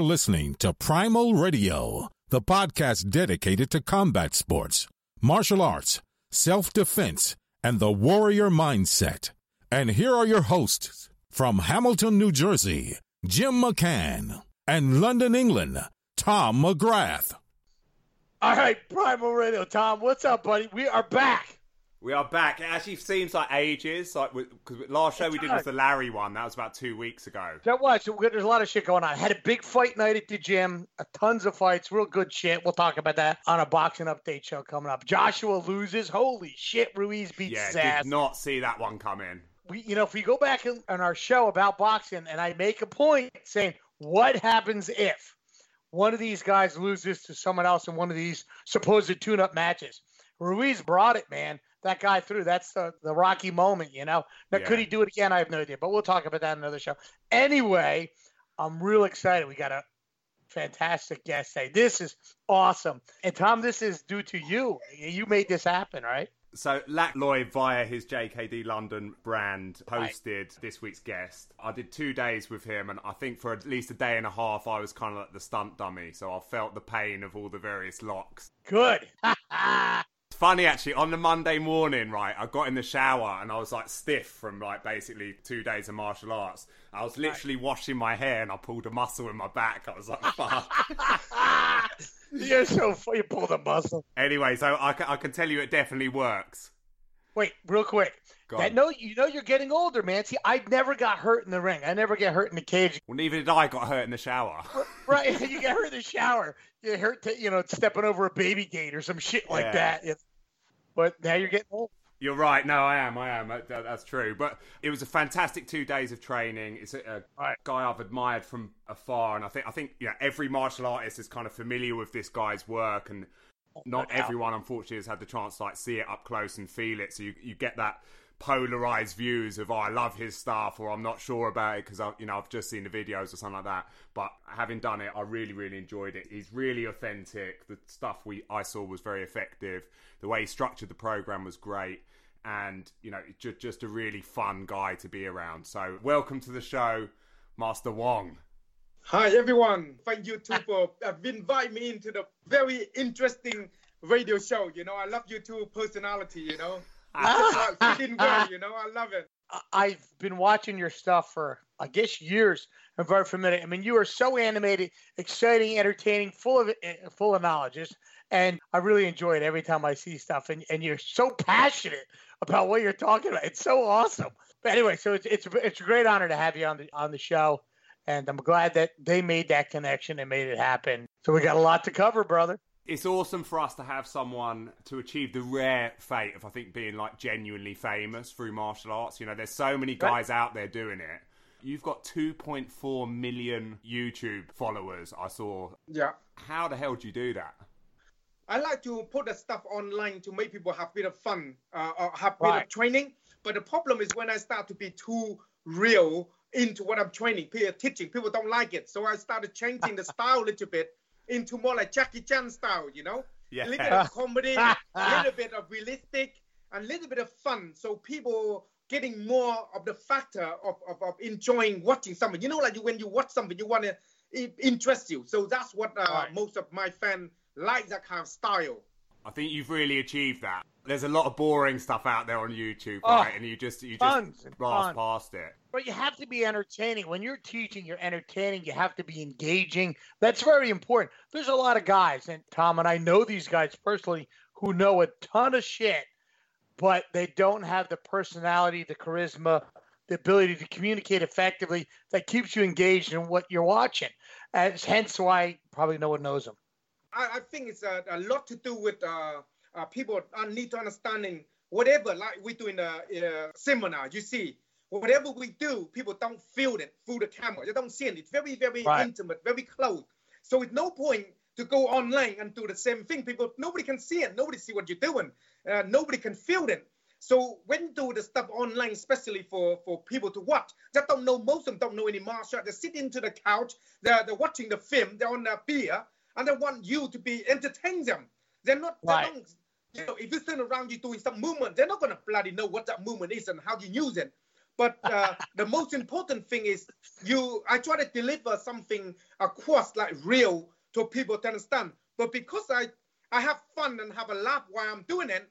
Are listening to Primal Radio, the podcast dedicated to combat sports, martial arts, self defense, and the warrior mindset. And here are your hosts from Hamilton, New Jersey, Jim McCann, and London, England, Tom McGrath. All right, Primal Radio, Tom, what's up, buddy? We are back. We are back. It actually seems like ages, like because last show we did was the Larry one. That was about two weeks ago. That was. There's a lot of shit going on. Had a big fight night at the gym. A tons of fights. Real good shit. We'll talk about that on a boxing update show coming up. Joshua loses. Holy shit! Ruiz beats yeah, his ass. did not see that one come in. We, you know, if we go back in, on our show about boxing, and I make a point saying, what happens if one of these guys loses to someone else in one of these supposed tune-up matches? Ruiz brought it, man that guy through. That's the, the Rocky moment, you know. Now, Yeah. could he do it again? I have no idea, but we'll talk about that in another show. Anyway, I'm real excited. We got a fantastic guest today. This is awesome. And Tom, this is due to you. You made this happen, right? So Lack Lloyd via his JKD London brand hosted this week's guest. I did two days with him, and I think for at least a day and a half, I was kind of like the stunt dummy. So I felt the pain of all the various locks. Good. Funny actually. On the Monday morning, right, I got in the shower and I was like stiff from like basically two days of martial arts. I was literally washing my hair and I pulled a muscle in my back. I was like, fuck. You're so funny. You pulled a muscle. anyway, so I, I can tell you it definitely works. Wait, real quick. That no, you know you're getting older, man. See, I never got hurt in the ring. I never get hurt in the cage. Well, neither did I. Got hurt in the shower. Right? you get hurt in the shower. You get hurt, to, you know, stepping over a baby gate or some shit like Yeah. that. But now you're getting old. You're right. No, I am. I am. That, that- that's true. But it was a fantastic two days of training. It's a, a Right. guy I've admired from afar, and I think I think you know every martial artist is kind of familiar with this guy's work, and oh, not everyone, unfortunately, has had the chance to like see it up close and feel it. So you you get that polarized views of oh I love his stuff or I'm not sure about it because I you know I've just seen the videos or something like that. But having done it I really really enjoyed it. He's really authentic. The stuff we I saw was very effective. The way he structured the program was great. And you know just just a really fun guy to be around. So welcome to the show Master Wong. Hi everyone, thank you too for uh, inviting me into the very interesting radio show. You know, I love you two personality. You know, in well. You know, I love it. I- I've been watching your stuff for, I guess, years. I'm very familiar. I mean, you are so animated, exciting, entertaining, full of eh, full of knowledge. And I really enjoy it every time I see stuff. And, and you're so passionate about what you're talking about. It's so awesome. But anyway, so it's it's it's a great honor to have you on the on the show. And I'm glad that they made that connection and made it happen. So we got a lot to cover, brother. It's awesome for us to have someone to achieve the rare fate of I think being like genuinely famous through martial arts. You know, there's so many guys out there doing it. You've got 2.4 million YouTube followers. I saw. Yeah. How the hell do you do that? I like to put the stuff online to make people have a bit of fun, uh, or have a bit of training. But the problem is when I start to be too real into what I'm training, people teaching, people don't like it. So I started changing the style a little bit into more like Jackie Chan style, you know? Yeah. A little bit of comedy, a little bit of realistic, and a little bit of fun. So people getting more of the factor of, of, of enjoying watching something. You know, like you, when you watch something, you want to it interests you. So that's what uh, Right. most of my fans like that kind of style. I think you've really achieved that. There's a lot of boring stuff out there on YouTube, Oh, right? And you just you just blast past it. But you have to be entertaining. When you're teaching, you're entertaining. You have to be engaging. That's very important. There's a lot of guys, and Tom and I know these guys personally, who know a ton of shit, but they don't have the personality, the charisma, the ability to communicate effectively that keeps you engaged in what you're watching. And hence why probably no one knows them. I, I think it's a, a lot to do with uh, uh, people need to understanding whatever, like we do in a, in a seminar, you see, whatever we do, people don't feel it through the camera. They don't see it. It's very, very Right. intimate, very close. So it's no point to go online and do the same thing. People, nobody can see it. Nobody see what you're doing. Uh, nobody can feel it. So when you do the stuff online, especially for, for people to watch, that don't know, most of them don't know any martial art. They sit into the couch, they're, they're watching the film, they're on their beer, and they want you to be entertain them. They're not, they Right. don't, you know, if you stand around you doing some movement, they're not gonna bloody know what that movement is and how you use it. But uh, the most important thing is you. I try to deliver something across like real to people to understand. But because I I have fun and have a laugh while I'm doing it,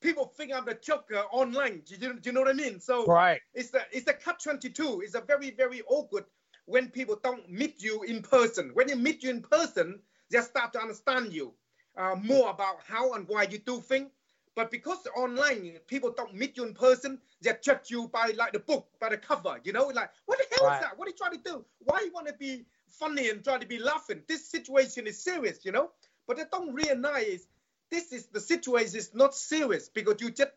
people think I'm the joker online. Do you, do you know what I mean? So Right. it's a it's a cut 22. It's a very very awkward when people don't meet you in person. When they meet you in person, they start to understand you uh, more about how and why you do things. But because online, people don't meet you in person, they judge you by like the book, by the cover. You know, like what the hell Right. is that? What are you trying to do? Why you want to be funny and try to be laughing? This situation is serious, you know. But they don't realize this is the situation is not serious because you just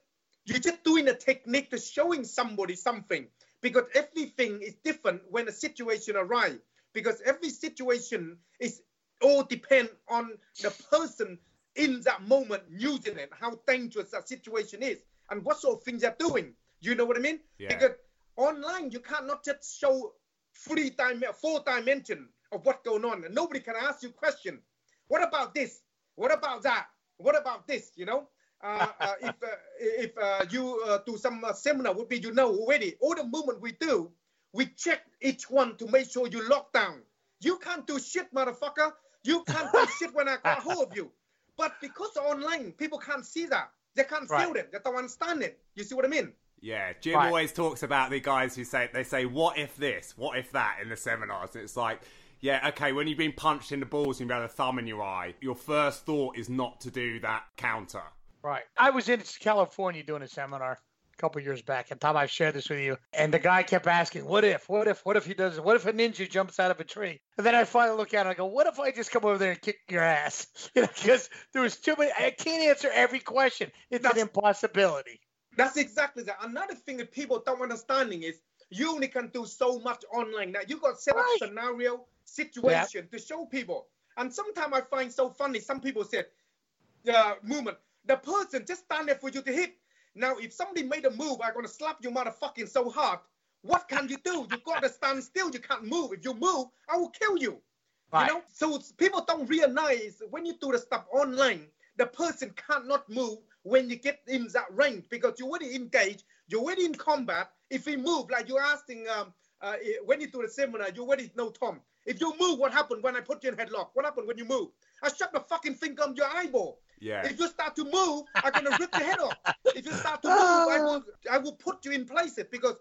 you're just doing a technique to showing somebody something because everything is different when a situation arrives because every situation is all depend on the person in that moment using it how dangerous that situation is and what sort of things they're doing. You know what i mean? Yeah. because online you cannot just show three dimension four dimension of what's going on. And nobody can ask you question. What about this? What about that? What about this? You know? Uh, uh, if uh, if uh, you uh, do some uh, seminar would be you know already. All the movement we do we check each one to make sure you lock down. You can't do shit motherfucker. You can't do shit when i got hold of you but because online people can't see that they can't feel it they don't understand it you see what i mean Yeah, Jim Right. always talks about the guys who say they say what if this, what if that in the seminars. And it's like, yeah, okay, when you've been punched in the balls and you have got a thumb in your eye, your first thought is not to do that counter. Right. I was in California doing a seminar a couple years back, and Tom, I've shared this with you. And the guy kept asking, "What if? What if? What if he does? What if a ninja jumps out of a tree?" And then I finally look at it and I go, "What if I just come over there and kick your ass?" You know, because there was too many. I can't answer every question. It's an impossibility. That's exactly that. Another thing that people don't understanding is you only can do so much online. Now you got set up Right. scenario situation to show people. And sometimes I find so funny. Some people said, uh, movement. The person just stand there for you to hit. Now if somebody made a move, I'm gonna slap you motherfucking so hard. What can you do? You gotta stand still. You can't move. If you move, I will kill you. Right. You know, so people don't realize when you do the stuff online, the person cannot move when you get in that range because you already engaged, you're already in combat. If you move, like you're asking, um, uh, eh, when you do the seminar, you already know Tom. If you move, what happened when I put you in headlock? What happened when you move? I shut the fucking finger on your eyeball. Yeah. If you start to move, I'm gonna rip your head off. If you start to move, I oh. will I will put you in places because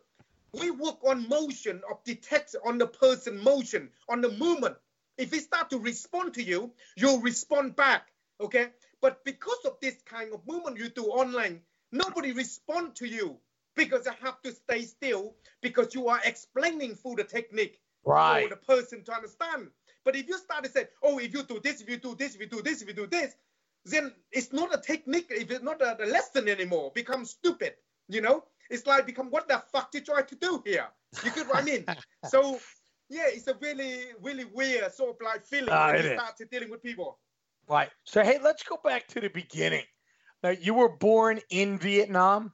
we work on motion of detect on the person motion, on the movement. If he start to respond to you, you'll respond back. Okay? But because of this kind of movement you do online, nobody respond to you because I have to stay still because you are explaining through the technique Right. for the person to understand. But if you start to say, oh, if you do this, if you do this, if you do this, if you do this, then it's not a technique, if it's not a, a lesson anymore, becomes stupid. You know? It's like become what the fuck did you try to do here? You get what I mean? so yeah, it's a really, really weird sort of like feeling Ah, when you is. start to dealing with people. Right. So hey, let's go back to the beginning. Now, you were born in Vietnam.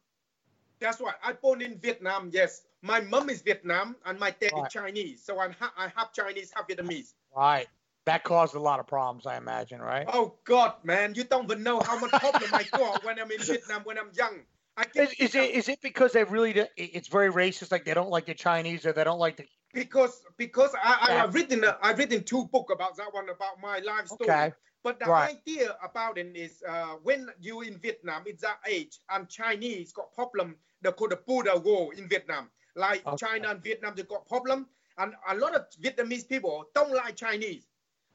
That's right. I born in Vietnam, yes. My mom is Vietnam and my dad Right. is Chinese. So I'm ha- I have Chinese, half Vietnamese. Right. That caused a lot of problems, I imagine, right? Oh God, man, you don't even know how much problem I got when I'm in Vietnam when I'm young. I Is, is it is it because they really do, it's very racist, like they don't like the Chinese or they don't like the because because I. I've written a, I've written two book about that one about my life story. Okay. But the Right. idea about it is uh, when you in Vietnam in that age and Chinese got problem they call the Border War in Vietnam. Like Okay. China and Vietnam they got problem and a lot of Vietnamese people don't like Chinese.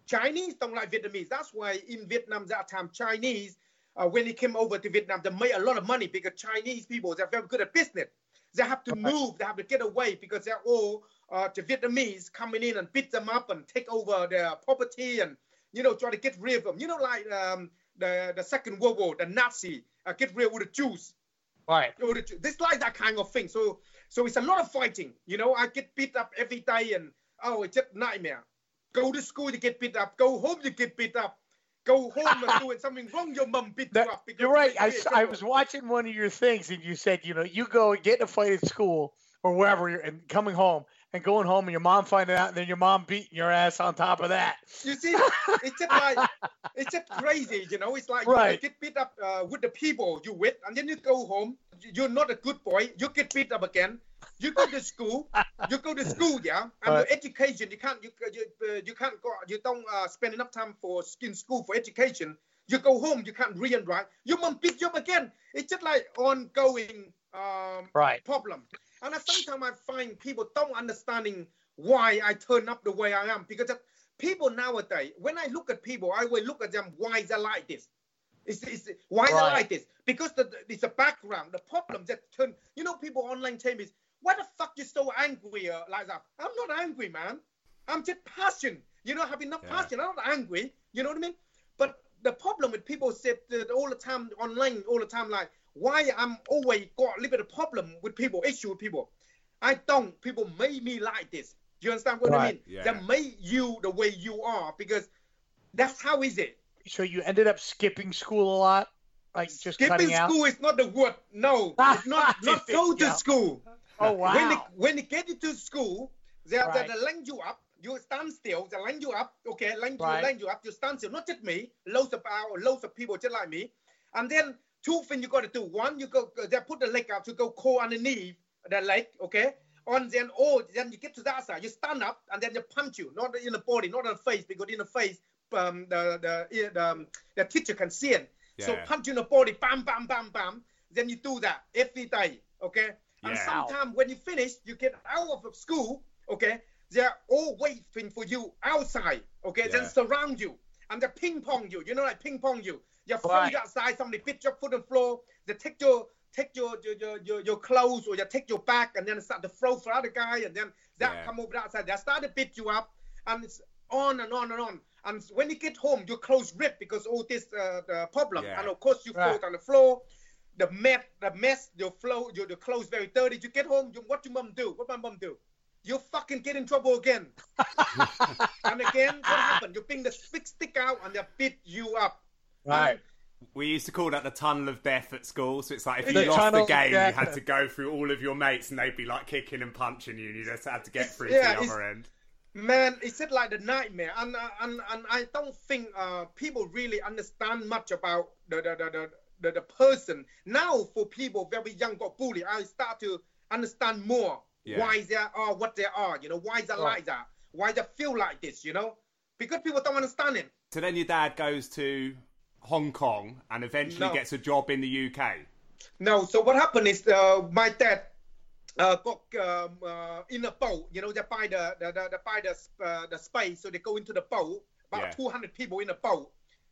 Chinese don't like Vietnamese. That's why in Vietnam that time Chinese uh, when they came over to Vietnam they made a lot of money because Chinese people they're very good at business. They have to move, they have to get away because they're all uh, the Vietnamese coming in and beat them up and take over their property and you know try to get rid of them. You know, like um, the the Second World War, the Nazi uh, get rid of the Jews. right. This like that kind of thing. So so it's a lot of fighting. You know, I get beat up every day and oh, it's just nightmare. Go to school, you get beat up. Go home, you get beat up. Go home and doing something wrong, your mum beat That- you up. You're right. I, I was watching one of your things and you said, you know, you go and get in a fight at school or wherever you're and coming home and going home and your mom finding out and then your mom beating your ass on top of that. You see, it's just like it's just crazy, you know. It's like Right. you get beat up uh, with the people you with, and then you go home. You're not a good boy. You get beat up again. You go to school. You go to school, yeah. And Right. your education, you can't you you, uh, you can't go. You don't uh, spend enough time for in school for education. You go home. You can't read and write. Your mom beat you up again. It's just like ongoing um, Right. problem. And I, sometimes I find people don't understanding why I turn up the way I am because of people nowadays, when I look at people, I will look at them why they like this. It's, it's, why they Right. like this? Because the, the- it's a background, the problem that turn. You know, people online tell me, "Why the fuck you so angry uh, like that?" I'm not angry, man. I'm just passion. You know, I have enough Yeah. passion. I'm not angry. You know what I mean? But the problem with people said that all the time online, all the time, like why I'm always got a little bit of problem with people, issue with people. I don't. People made me like this. Do you understand what I mean? Yeah. They made you the way you are because that's how is it. So you ended up skipping school a lot, like just Skipping cutting out. school is not the word. No, it's not. not go to Yeah. school. Oh wow. When they when they get you to school, they they, Right. they line you up. You stand still. They line you up. Okay, line you line you up. You stand still. Not just me. Loads of our loads of people just like me. And then two things you got to do. One, you go. They put the leg out to go crawl underneath the leg. Okay. On then oh, then you get to that side. You stand up and then they punch you. Not in the body, not on the face, because in the face, um, the the the, um, the teacher can see it. So punch you in the body, bam, bam, bam, bam. Then you do that every day. Okay. And sometimes when you finish, you get out of school, okay, they're all waiting for you outside, okay, then surround you and they ping pong you, you know, like ping pong you. You're from Right. outside, somebody put your foot on the floor, they take your take your your, your, your, your clothes or you take your back and then start to throw for other guy and then that Yeah. come over the outside. They start to beat you up and it's on and on and on. And when you get home, your clothes rip because all this uh, the problem. Yeah. And of course you Right. fall on the floor the mess, the mess, your flow, your the clothes very dirty. You get home, you, what your mom do? What my mom do? You fucking get in trouble again. and again, what happened? You bring the big stick out and they beat you up. Right. We used to call that the tunnel of death at school. So it's like if you The lost the game, you had to go through all of your mates, and they'd be like kicking and punching you, and you just had to get through Yeah, to the other end. Man, it's just like the nightmare, and uh, and and I don't think uh, people really understand much about the the, the, the, the the person. Now, for people very young got bullied, I start to understand more Yeah. why they are what they are. You know, why they Right. like that, why they feel like this. You know, because people don't understand it. So then your dad goes to Hong Kong and eventually No. gets a job in the UK. No, so what happened is uh, my dad uh, got um, uh, in a boat. You know, they buy the the, the, they buy the uh, the space, so they go into the boat. About Yeah. 200 people in a boat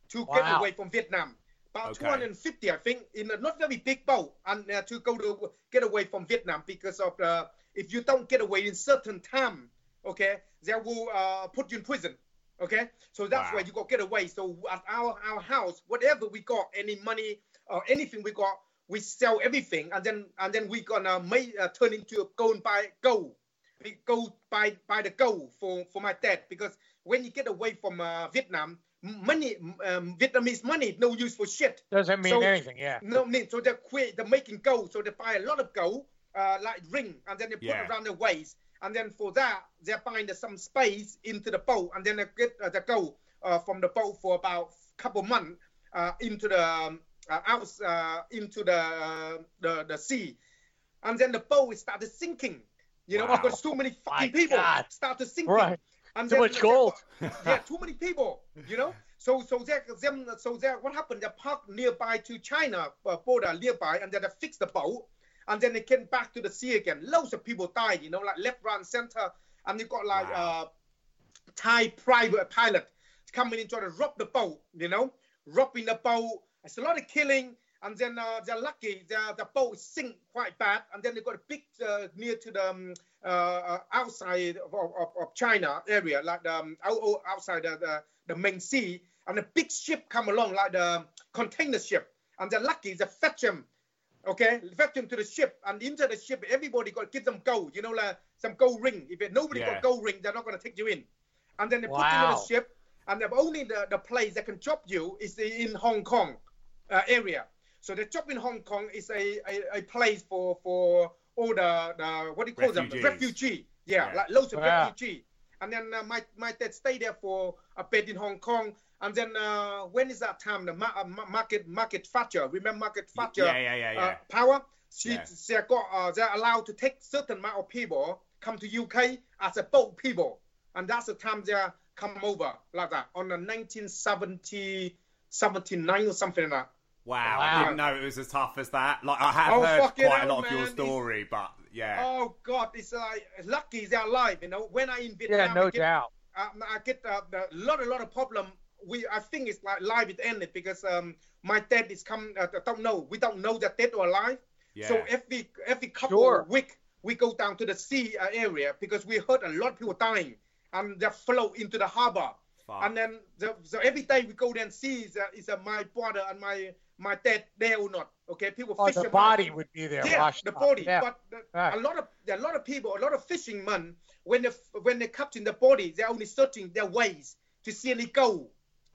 to Wow. get away from Vietnam. About Okay. 250, I think, in a not very big boat, and uh, to go to get away from Vietnam because of the if you don't get away in certain time, okay, they will uh, put you in prison. Okay, so that's Wow. why you got to get away. So at our our house, whatever we got, any money or anything we got, we sell everything, and then and then we gonna make uh, turn into go and buy gold. We go buy buy the gold for for my dad because when you get away from uh, Vietnam, money um, Vietnamese money no use for shit. Doesn't mean So- anything. Yeah. No mean So they're quit. They're making gold. So they buy a lot of gold, uh, like ring, and then they put Yeah. it around their waist. And then for that, they find some space into the boat, and then they get uh, the gold uh, from the boat for about couple months uh, into the um, uh, out uh, into the, the the sea, and then the boat started sinking. You know, Wow. because too many fucking My people God. started sinking. Right. And Too then- much gold. yeah, too many people, you know. So so them, so what happened? They parked nearby to China uh, border nearby, and then they fixed the boat, and then they came back to the sea again. Loads of people died, you know, like left, right, center, and you got like Wow. uh, Thai private pilot coming in trying to rob the boat, you know, robbing the boat. It's a lot of killing, and then uh, they're lucky. The the boat sink quite bad, and then they got a big uh, near to the um, uh, uh, outside of, of, of China area, like the um, out, out- outside the, the the main sea, and a big ship come along, like the container ship, and they're lucky. They fetch them, okay, fetch them to the ship, and into the ship, everybody got to give them gold, you know, like some gold ring. If nobody Yeah. got gold ring, they're not gonna take you in, and then they put you in the ship, and the only the, the place that can drop you is in Hong Kong uh, area. So the job in Hong Kong is a, a, a place for for all the, the what do you call them Refugees. refugee Yeah, Yeah. like loads of Wow. refugee. And then uh, my my dad stayed there for a bit in Hong Kong. And then uh, when is that time? The ma- uh, ma- market Margaret Thatcher. Remember Margaret Thatcher? Yeah, yeah, yeah, yeah. Uh, power. She Yeah. they got uh, they're allowed to take certain amount of people come to UK as a boat people, and that's the time they come over like that on the 1970 79 or something like that. Wow, Wow. I didn't know it was as tough as that. Like I have Oh, heard fucking quite a hell, lot of your man. story, but yeah. Oh God, it's like lucky they're alive. You know, when I in Vietnam, Yeah, no I get, doubt. um, I get uh, a lot, a lot of problem. We, I think it's like live it ended because um, my dad is come. Uh, don't know. We don't know that dead or alive. yeah. So every every couple Sure. of week we go down to the sea uh, area because we heard a lot of people dying and they float into the harbor. Fuck. And then the, so every day we go there and see is, uh, is uh, my brother and my my dad there or not. Okay, people Oh, the body would be there. Yeah, washed the up. body. Yeah. But the, Right. a lot of a lot of people, a lot of fishing men, when they when they capture the body, they're only searching their ways to see any gold.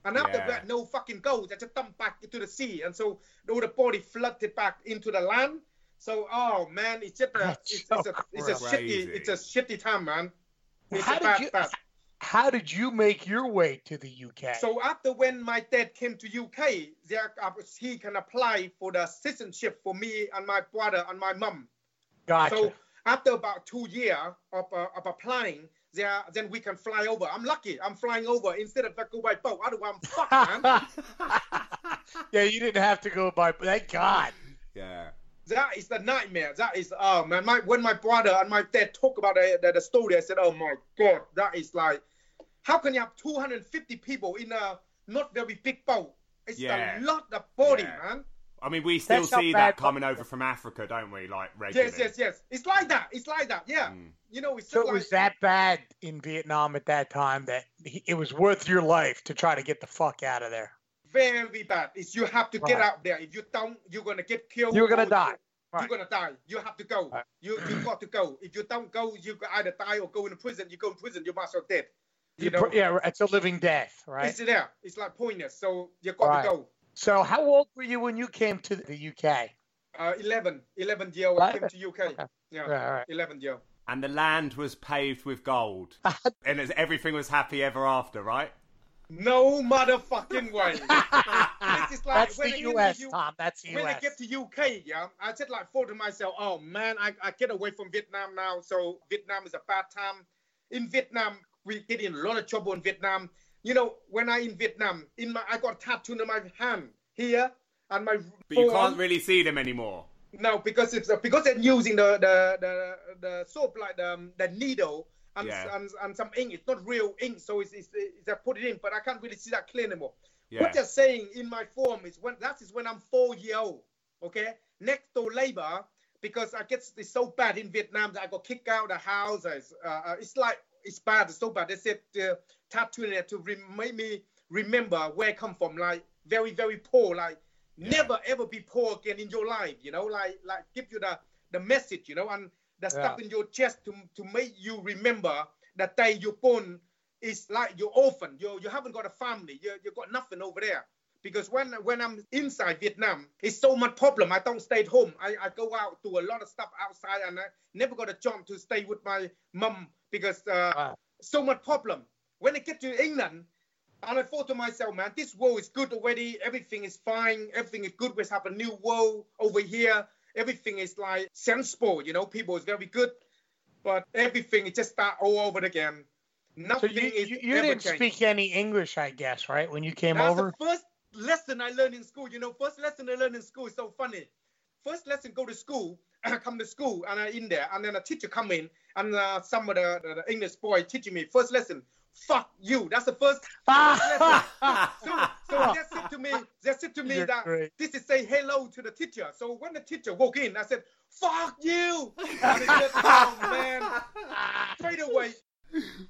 And after Yeah. that, no fucking gold. They just dump back into the sea, and so all the body flooded back into the land. So, oh man, it's just a, it's, so it's a, it's a shitty, it's a shitty time, man. It's How did you- bad. How did you make your way to the UK? So after when my dad came to UK, there, uh, he can apply for the citizenship for me and my brother and my mum. gotcha. So after about two years of, uh, of applying, there, then we can fly over. I'm lucky. I'm flying over instead of I go by boat. Otherwise, I'm fucked, man. yeah, you didn't have to go by. Thank God. yeah. that is the nightmare. That is, oh man, my when my brother and my dad talk about the, the, the story, I said, oh my god, that is like, how can you have 250 people in a not very big boat? It's Yeah. a lot of body, Yeah. man. I mean, we still That's see that coming over from Africa, don't we? Like regularly. Yes, yes, yes. It's like that. It's like that. Yeah. Mm. You know, it's So just it like, was that bad in Vietnam at that time that it was worth your life to try to get the fuck out of there. very bad. It's you have to get out there. If you don't, you're gonna get killed. You're gonna or die. You're gonna die. You have to go. Right. You you got to go. If you don't go, you either die or go in prison. You go in prison, you must have dead. You You know, yeah, it's a living death, right? it's there. It's like pointless. So you got Right. to go. So how old were you when you came to the UK? Uh, 11, 11 year I came to UK. Okay. Yeah, Right, right. 11 year. And the land was paved with gold, and everything was happy ever after, right? No motherfucking way. this is like That's when the I in US, U- Tom. That's the when I get to UK, yeah, I said like thought to myself, oh man, I, I get away from Vietnam now. So Vietnam is a bad time. In Vietnam, we get in a lot of trouble in Vietnam. You know, when I in Vietnam, in my I got a tattoo on my hand here and my But you can't really see them anymore. No, because it's uh, because they're using the the the, the soap like the, um, the needle and, Yeah. and and some ink. It's not real ink, so it's, it's, it's I put it in, but I can't really see that clear anymore. Yeah. What they're saying in my form is when that is when I'm four year old. Okay, next door labor because I get it's so bad in Vietnam that I got kicked out of the house. It's, uh, uh, it's like it's bad. It's so bad. They said uh, tattooing it to re- make me remember where I come from. Like very very poor. Like Yeah. never ever be poor again in your life. You know, like like give you the the message. You know, and the stuff in your chest to to make you remember that day you're born is like you're orphan. You you haven't got a family. You you got nothing over there. Because when when I'm inside Vietnam, it's so much problem. I don't stay at home. I, I go out do a lot of stuff outside, and I never got a chance to stay with my mum because uh, Wow. so much problem. When I get to England, and I thought to myself, man, this world is good already. Everything is fine. Everything is good. We have a new world over here. Everything is like sensible. You know, people is very good, but everything is just start all over again. So Nothing you, is you, you didn't changed. speak any English, I guess, right? When you came That's over? the first lesson I learned in school. You know, first lesson I learned in school is so funny. First lesson, go to school, I come to school, and I'm in there, and then a teacher come in, and uh, some of the, the, the English boy teaching me first lesson. Fuck you. That's the first. So, so they said to me, they said to me You're that great. this is say hello to the teacher. So when the teacher walked in, I said, "Fuck you!" And said, "Oh man!" Straight away,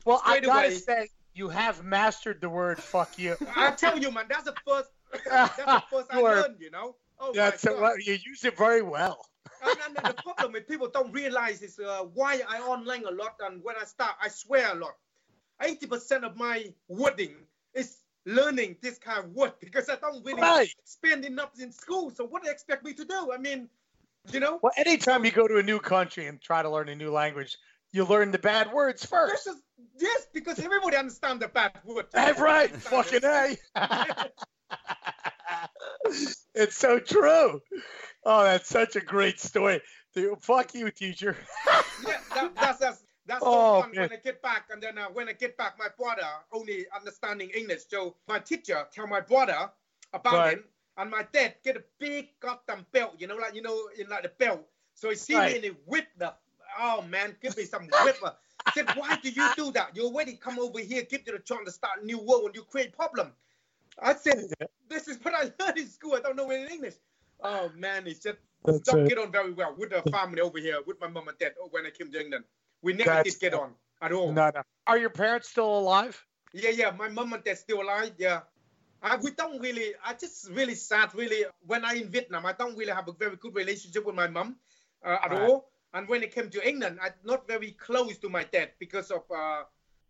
well, I straight gotta away. say, you have mastered the word "fuck you." I tell you, man, that's the first. That's the first I learned. You know. Oh That's my God. you use it very well. and, and the problem is people don't realize is uh, why I online a lot and when I start I swear a lot. 80% of my wording is learning this kind of word because I don't really Right. spend enough in school. So what do you expect me to do? I mean, you know? Well, anytime you go to a new country and try to learn a new language, you learn the bad words first. This is, yes, because everybody understands the bad word. That's right. Fucking A. it's so true. Oh, that's such a great story. Dude, fuck you, teacher. yeah, that, that's that's that's Oh, so when I get back, and then uh, when I get back, my brother only understanding English. So my teacher tell my brother about Right. him, and my dad get a big goddamn belt, you know, like you know, in like the belt. So he see Right. me and he whip the. Oh man, give me some whipper. He said, why do you do that? You already come over here, give you the chance to start a new world, and you create problem. I said, this is what I learned in school. I don't know any English. Oh man, he said, don't get on very well with the family over here, with my mom and dad. Oh, when I came to England, we never That's- did get on at all. No, no. Are your parents still alive? Yeah, yeah, my mom and dad still alive. Yeah, I, we don't really. I just really sad. Really, when I in Vietnam, I don't really have a very good relationship with my mom uh, at Right. all. And when it came to England, I'm not very close to my dad because of uh,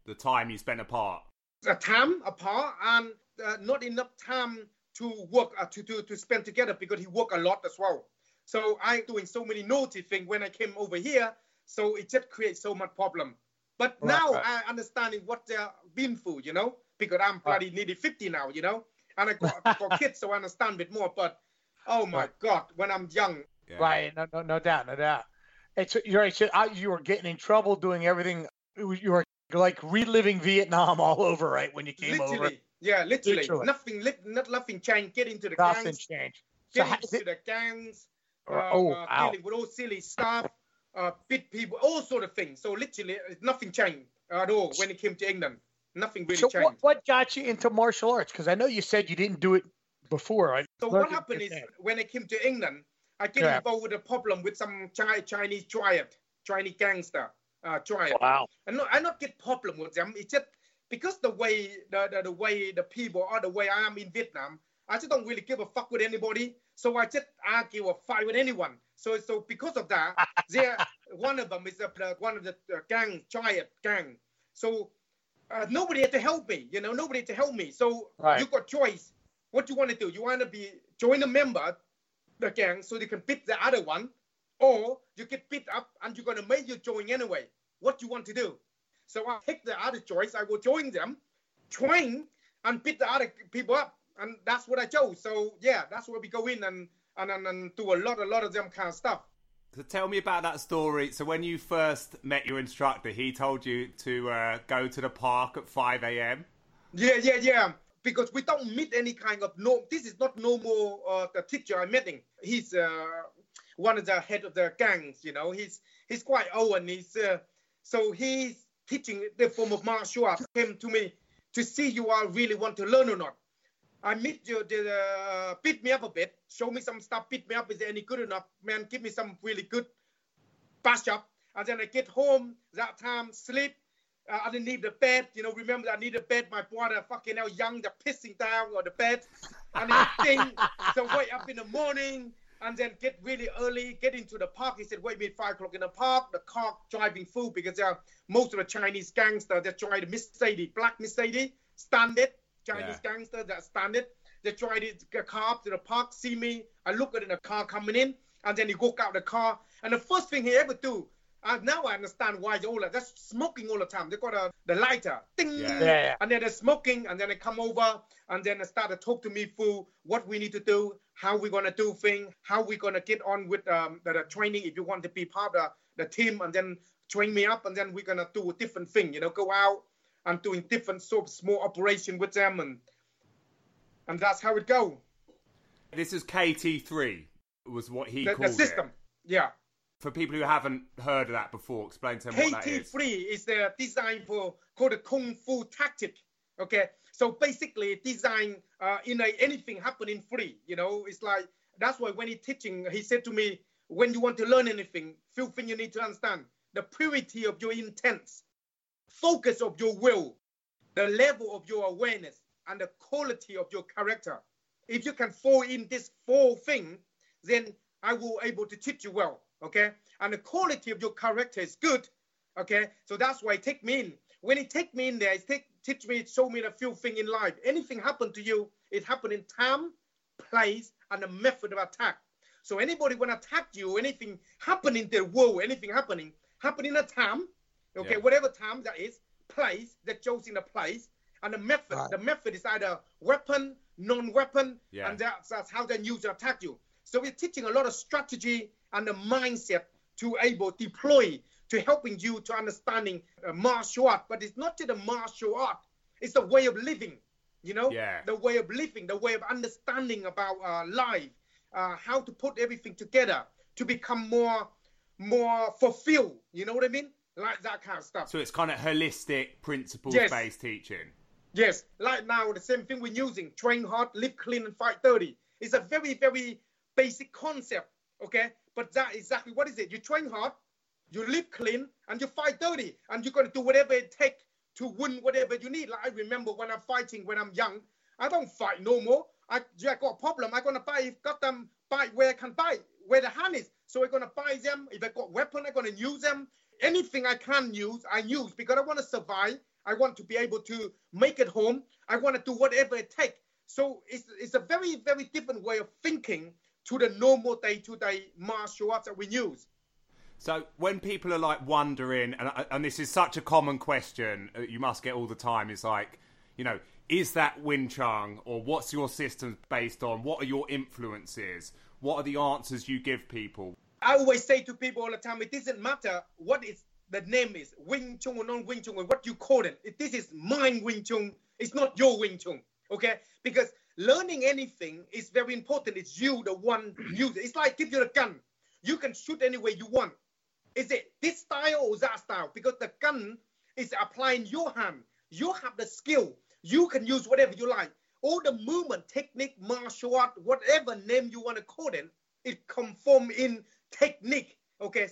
The time you spent apart. the time apart and uh, not enough time to work uh, to, to to spend together because he work a lot as well. So I doing so many naughty things when I came over here. So it just creates so much problem. But Right, now right. I understanding what they're been through, you know, because I'm bloody nearly 50 now, you know, and I got, got kids, so I understand a bit more. But oh my Right. God, when I'm young, Yeah. Right. No, no, no doubt, no doubt. It's you're right. So, I, you were getting in trouble doing everything. You were like reliving Vietnam all over, right? When you came literally, over, yeah, literally, Literally. nothing, li- not nothing changed. Get into the nothing gangs, changed. Get how, into the gangs. oh, uh, oh, uh, wow. dealing with all silly stuff, uh, bit people, all sort of things. So literally, uh, nothing changed at all when it came to England. Nothing really So, changed. what, what got you into martial arts? Because I know you said you didn't do it before. Right? So what happened is yourself. when I came to England, I get Yeah. involved with a problem with some Chinese triad, Chinese gangster uh, triad. Wow. And not I not get problem with them. It's just because the way the, the the way the people are the way I am in Vietnam. I just don't really give a fuck with anybody. So I just argue or fight with anyone. So so because of that, there one of them is a, one of the gang triad gang. So uh, nobody had to help me. You know, nobody had to help me. So Right. you got choice. What you want to do? You want to be join a member, the gang, so they can beat the other one, or you get beat up and you're gonna make you join anyway. What you want to do? So I take the other choice. I will join them, train, and beat the other people up, and that's what I chose. So yeah, that's where we go in and and and, and do a lot, a lot of them kind of stuff. So tell me about that story. So when you first met your instructor, he told you to uh, go to the park at 5 a.m. Yeah, yeah, yeah. Because we don't meet any kind of no. This is not normal. Uh, the teacher I'm meeting. He's uh, one of the head of the gangs. You know, he's he's quite old and he's uh, so he's teaching the form of martial art. Came to me to see you are really want to learn or not. I meet you, the, uh, beat me up a bit, show me some stuff, beat me up. Is it any good enough? Man, give me some really good bash up. And then I get home that time, sleep. Uh, I didn't need the bed. You know, remember I need a bed. My brother fucking hell young, they're pissing down on the bed. And he thing. So wake up in the morning and then get really early, get into the park. He said, wait me at five o'clock in the park. The car driving full because uh, most of the Chinese gangsters, they try to Mercedes, black Mercedes, standard. Chinese gangster that standard. They try to get a car up to the park, see me. I look at the car coming in, and then he walk out the car. And the first thing he ever do, uh, now I understand why they all are that's smoking all the time. They got a the lighter, ding, Yeah. Yeah, yeah. and then they're smoking, and then they come over, and then they start to talk to me through what we need to do, how we're gonna do things, how we're gonna get on with um, the, the training if you want to be part of the, the team, and then train me up, and then we're gonna do a different thing, you know, go out and doing different sort of small operation with them, and and that's how it go. This is KT3, was what he The, called the system, it. yeah. For people who haven't heard of that before, explain to them what that is. KT3 is the design for called a kung fu tactic. Okay, so basically design uh, in a, anything happening free. You know, it's like that's why when he teaching, he said to me, when you want to learn anything, few things you need to understand: the purity of your intent, focus of your will, the level of your awareness, and the quality of your character. If you can fall in this four thing, then I will able to teach you well. Okay, and the quality of your character is good. Okay, so that's why take me in. When he take me in there, he take, teach me, show me a few things in life. Anything happen to you, it happen in time, place, and the method of attack. So anybody when attack you, anything happen in the world, anything happening, happen in a time, Okay, Yeah. whatever time that is, place shows in a place, and the method. Right. The method is either weapon, non-weapon, Yeah. and that's, that's how they use to attack you. So we're teaching a lot of strategy and the mindset to able deploy to helping you to understanding uh, martial art. But it's not just a martial art; it's a way of living. You know, Yeah. the way of living, the way of understanding about uh, life, uh, how to put everything together to become more, more fulfilled. You know what I mean? Like that kind of stuff. So it's kind of holistic, principles-based teaching. Yes, like now the same thing we're using: train hard, live clean, and fight dirty. It's a very, very basic concept. Okay, but that exactly what is it? You train hard, you live clean, and you fight dirty, and you're gonna do whatever it takes to win whatever you need. Like I remember when I'm fighting when I'm young, I don't fight no more. I, I got a problem. I'm gonna buy, got them buy where I can buy, where the hand is. So I'm gonna buy them. If I got weapon, I'm gonna use them. Anything I can use, I use because I want to survive. I want to be able to make it home. I want to do whatever it takes. So it's, it's a very, very different way of thinking to the normal day-to-day martial arts that we use. So when people are like wondering, and and this is such a common question uh, you must get all the time, is like, you know, is that Wing Chun or what's your system based on? What are your influences? What are the answers you give people? I always say to people all the time, it doesn't matter what is the name is, Wing Chun or non Wing Chun, or what you call it. It- This is mine Wing Chun. It's not your Wing Chun. Okay? Because learning anything is very important. It's you, the one use it. It's like give you a gun. You can shoot any way you want. Is it this style or that style? Because the gun is applying your hand. You have the skill. You can use whatever you like. All the movement, technique, martial art, whatever name you want to call it, it conform in technique. Okay,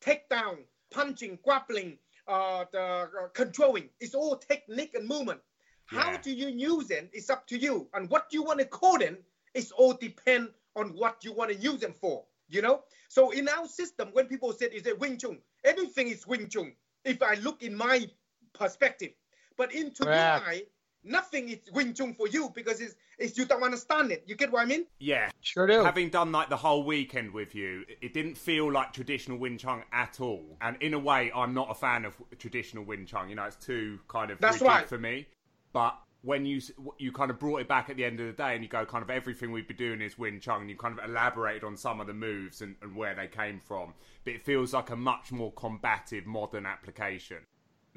takedown, punching, grappling, uh, the uh, controlling. It's all technique and movement. How do you use it? It's up to you. And what you want to call them, it's all depend on what you want to use them for. You know. So in our system, when people said is it Wing Chun, everything is Wing Chun. If I look in my perspective, but into your Correct. eye, nothing is Wing Chun for you because it's, it's you don't understand it. You get what I mean? Yeah. Sure do. Having done like the whole weekend with you, it didn't feel like traditional Wing Chun at all. And in a way, I'm not a fan of traditional Wing Chun. You know, it's too kind of That's rigid right. for me. But when you you kind of brought it back at the end of the day and you go kind of everything we've been doing is Wing Chun and you kind of elaborated on some of the moves and, and where they came from. But it feels like a much more combative modern application.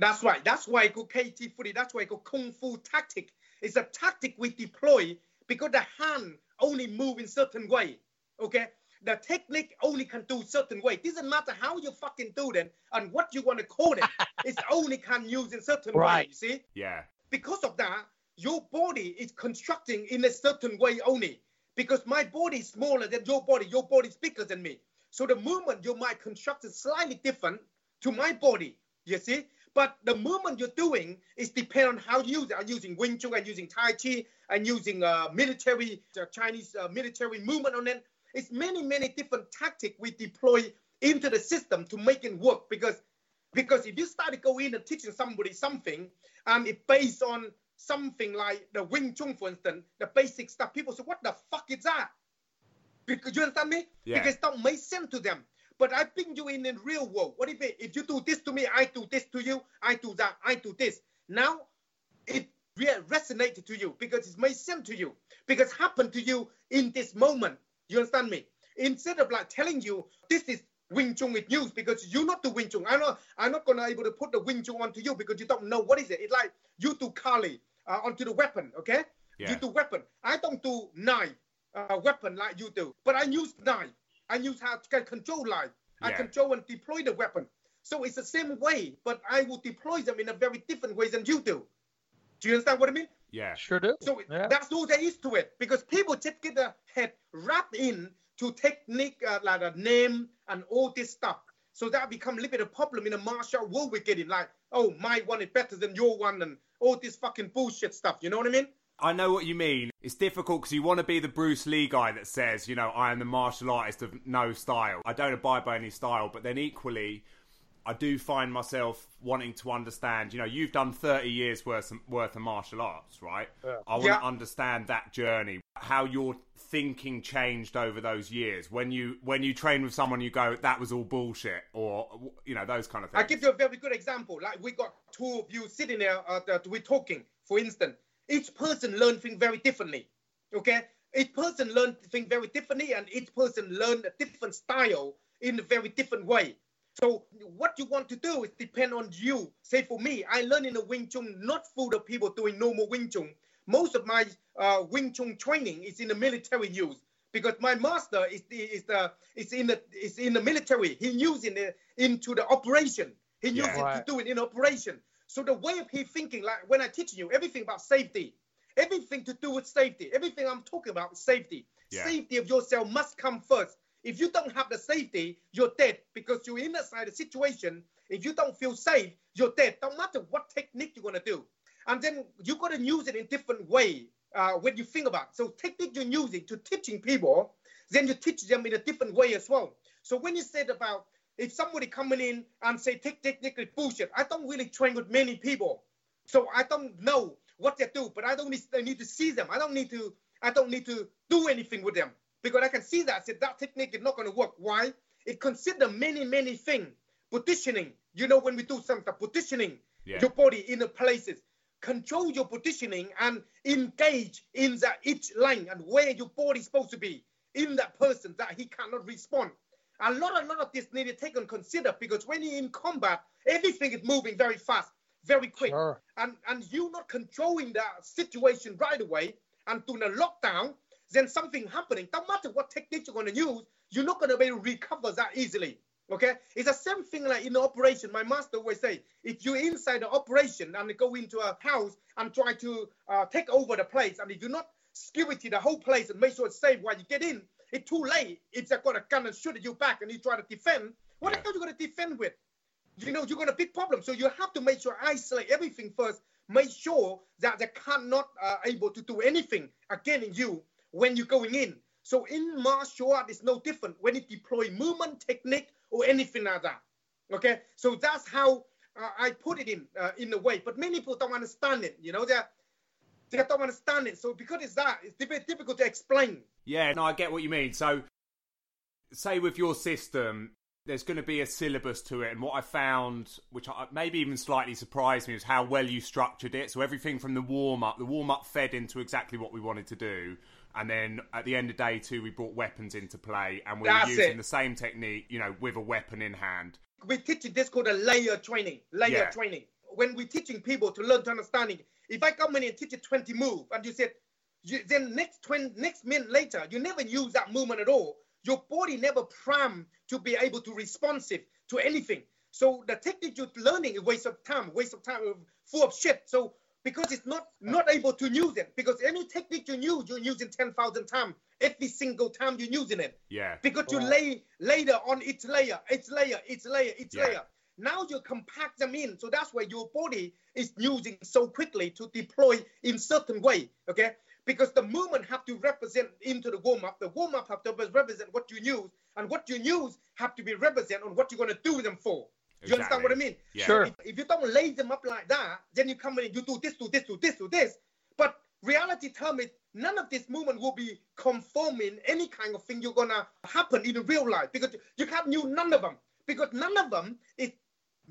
That's right. That's why I go KT footy. That's why I go kung fu tactic. It's a tactic we deploy because the hand only move in certain way. Okay. The technique only can do certain way. It Doesn't matter how you fucking do it and what you want to call it. it's only can use in certain way. Right. You see? Yeah. because of that, your body is constructing in a certain way only. Because my body is smaller than your body, your body is bigger than me. So the movement you might construct is slightly different to my body. You see? But the movement you're doing is depend on how you use it. I'm using Wing Chun, I'm using Tai Chi, I'm using uh, military, uh, Chinese uh, military movement on it. It's many, many different tactics we deploy into the system to make it work. Because because if you start to go in and teaching somebody something, and it based on something like the Wing Chun, for instance, the basic stuff, people say, "What the fuck is that?" Because you understand me? Yeah. Because it don't make sense to them. But I bring you in the real world. What if it, if you do this to me, I do this to you, I do that, I do this. Now it re- resonated to you because it made sense to you because happened to you in this moment. You understand me? Instead of like telling you this is Wing Chun with news because you not do Wing Chun. I'm not I'm not gonna able to put the Wing Chun onto you because you don't know what is it. It's like you do Kali uh, onto the weapon, okay? Yeah. You do weapon. I don't do knife uh, weapon like you do, but I use knife. I use how to can control knife. I control and deploy the weapon. So it's the same way, but I will deploy them in a very different way than you do. Do you understand what I mean? Yeah. Sure do. So Yeah. that's all there is to it because people just get their head wrapped in to technique uh, like a name and all this stuff. So that become a little bit of problem in the martial world we're getting like, oh, my one is better than your one and all this fucking bullshit stuff. You know what I mean? I know what you mean. It's difficult because you want to be the Bruce Lee guy that says, you know, I am the martial artist of no style. I don't abide by any style, but then equally, I do find myself wanting to understand. You know, you've done thirty years worth of, worth of martial arts, right? I want Yeah. to understand that journey. how your thinking changed over those years when you when you train with someone you go that was all bullshit or you know those kind of things i give you a very good example like we got two of you sitting there uh, we're talking for instance each person learn things very differently okay each person learn things very differently and each person learn a different style in a very different way so what you want to do is depend on you say for me i learn in the wing chun not for the people doing normal wing chun most of my uh, Wing Chun training is in the military use because my master is the, is the is in the is in the military. He using it into the operation. He yeah. using right. to do it in operation. So the way of he thinking, like when I teach you everything about safety, everything to do with safety, everything I'm talking about safety. Yeah. Safety of yourself must come first. If you don't have the safety, you're dead because you're inside the situation. If you don't feel safe, you're dead. Don't matter what technique you're gonna do and then you got to use it in different way uh, when you think about. It. So technique you're using to teaching people, then you teach them in a different way as well. So when you said about if somebody coming in and say take technique is bullshit, I don't really train with many people, so I don't know what they do. But I don't need, I need to see them. I don't need to I don't need to do anything with them because I can see that I said that technique is not going to work. Why? It consider many many things. Positioning, you know, when we do something, positioning yeah. your body in the places control your positioning and engage in that each line and where your body is supposed to be in that person that he cannot respond. A lot, a lot of this needed to take and consider because when you're in combat, everything is moving very fast, very quick. Sure. And and you not controlling that situation right away and doing a lockdown, then something happening. Don't matter what technique you're gonna use, you're not gonna be able to recover that easily. Okay, it's the same thing like in the operation. My master always say, if you're inside the operation and go into a house and try to uh, take over the place, and if you not security the whole place and make sure it's safe while you get in, it's too late. If they got a gun and shoot at you back and you try to defend, what yeah. the hell are you gonna defend with? You know, you're gonna big problem. So you have to make sure isolate everything first. Make sure that they cannot uh, able to do anything against you when you're going in. So in martial art, it's no different. When you deploy movement technique or anything like that. Okay, so that's how uh, I put it in uh, in a way. But many people don't understand it. You know, they they don't understand it. So because it's that, it's difficult to explain. Yeah, no, I get what you mean. So, say with your system, there's going to be a syllabus to it. And what I found, which maybe even slightly surprised me, was how well you structured it. So everything from the warm up, the warm up fed into exactly what we wanted to do. And then at the end of day two, we brought weapons into play, and we were using it. the same technique, you know, with a weapon in hand. We teach this called a layer training. Layer yeah. training. When we're teaching people to learn to understanding, if I come in and teach you 20 move, and you said, you, then next 20, next minute later, you never use that movement at all. Your body never primed to be able to responsive to anything. So the technique you're learning is waste of time, waste of time, full of shit. So because it's not not able to use it. Because any technique you use, you're using ten thousand times every single time you're using it. Yeah. Because you lay later on each layer, each layer, its layer, its yeah. layer. Now you compact them in, so that's why your body is using so quickly to deploy in certain way. Okay. Because the movement have to represent into the warm up. The warm up have to represent what you use, and what you use have to be represent on what you're gonna do them for. You understand what I mean? Yeah. Sure. If, if, you don't lay them up like that, then you come in and you do this, do this, do this, do this. But reality tell me none of this movement will be conforming any kind of thing you're gonna happen in real life because you can't use none of them because none of them is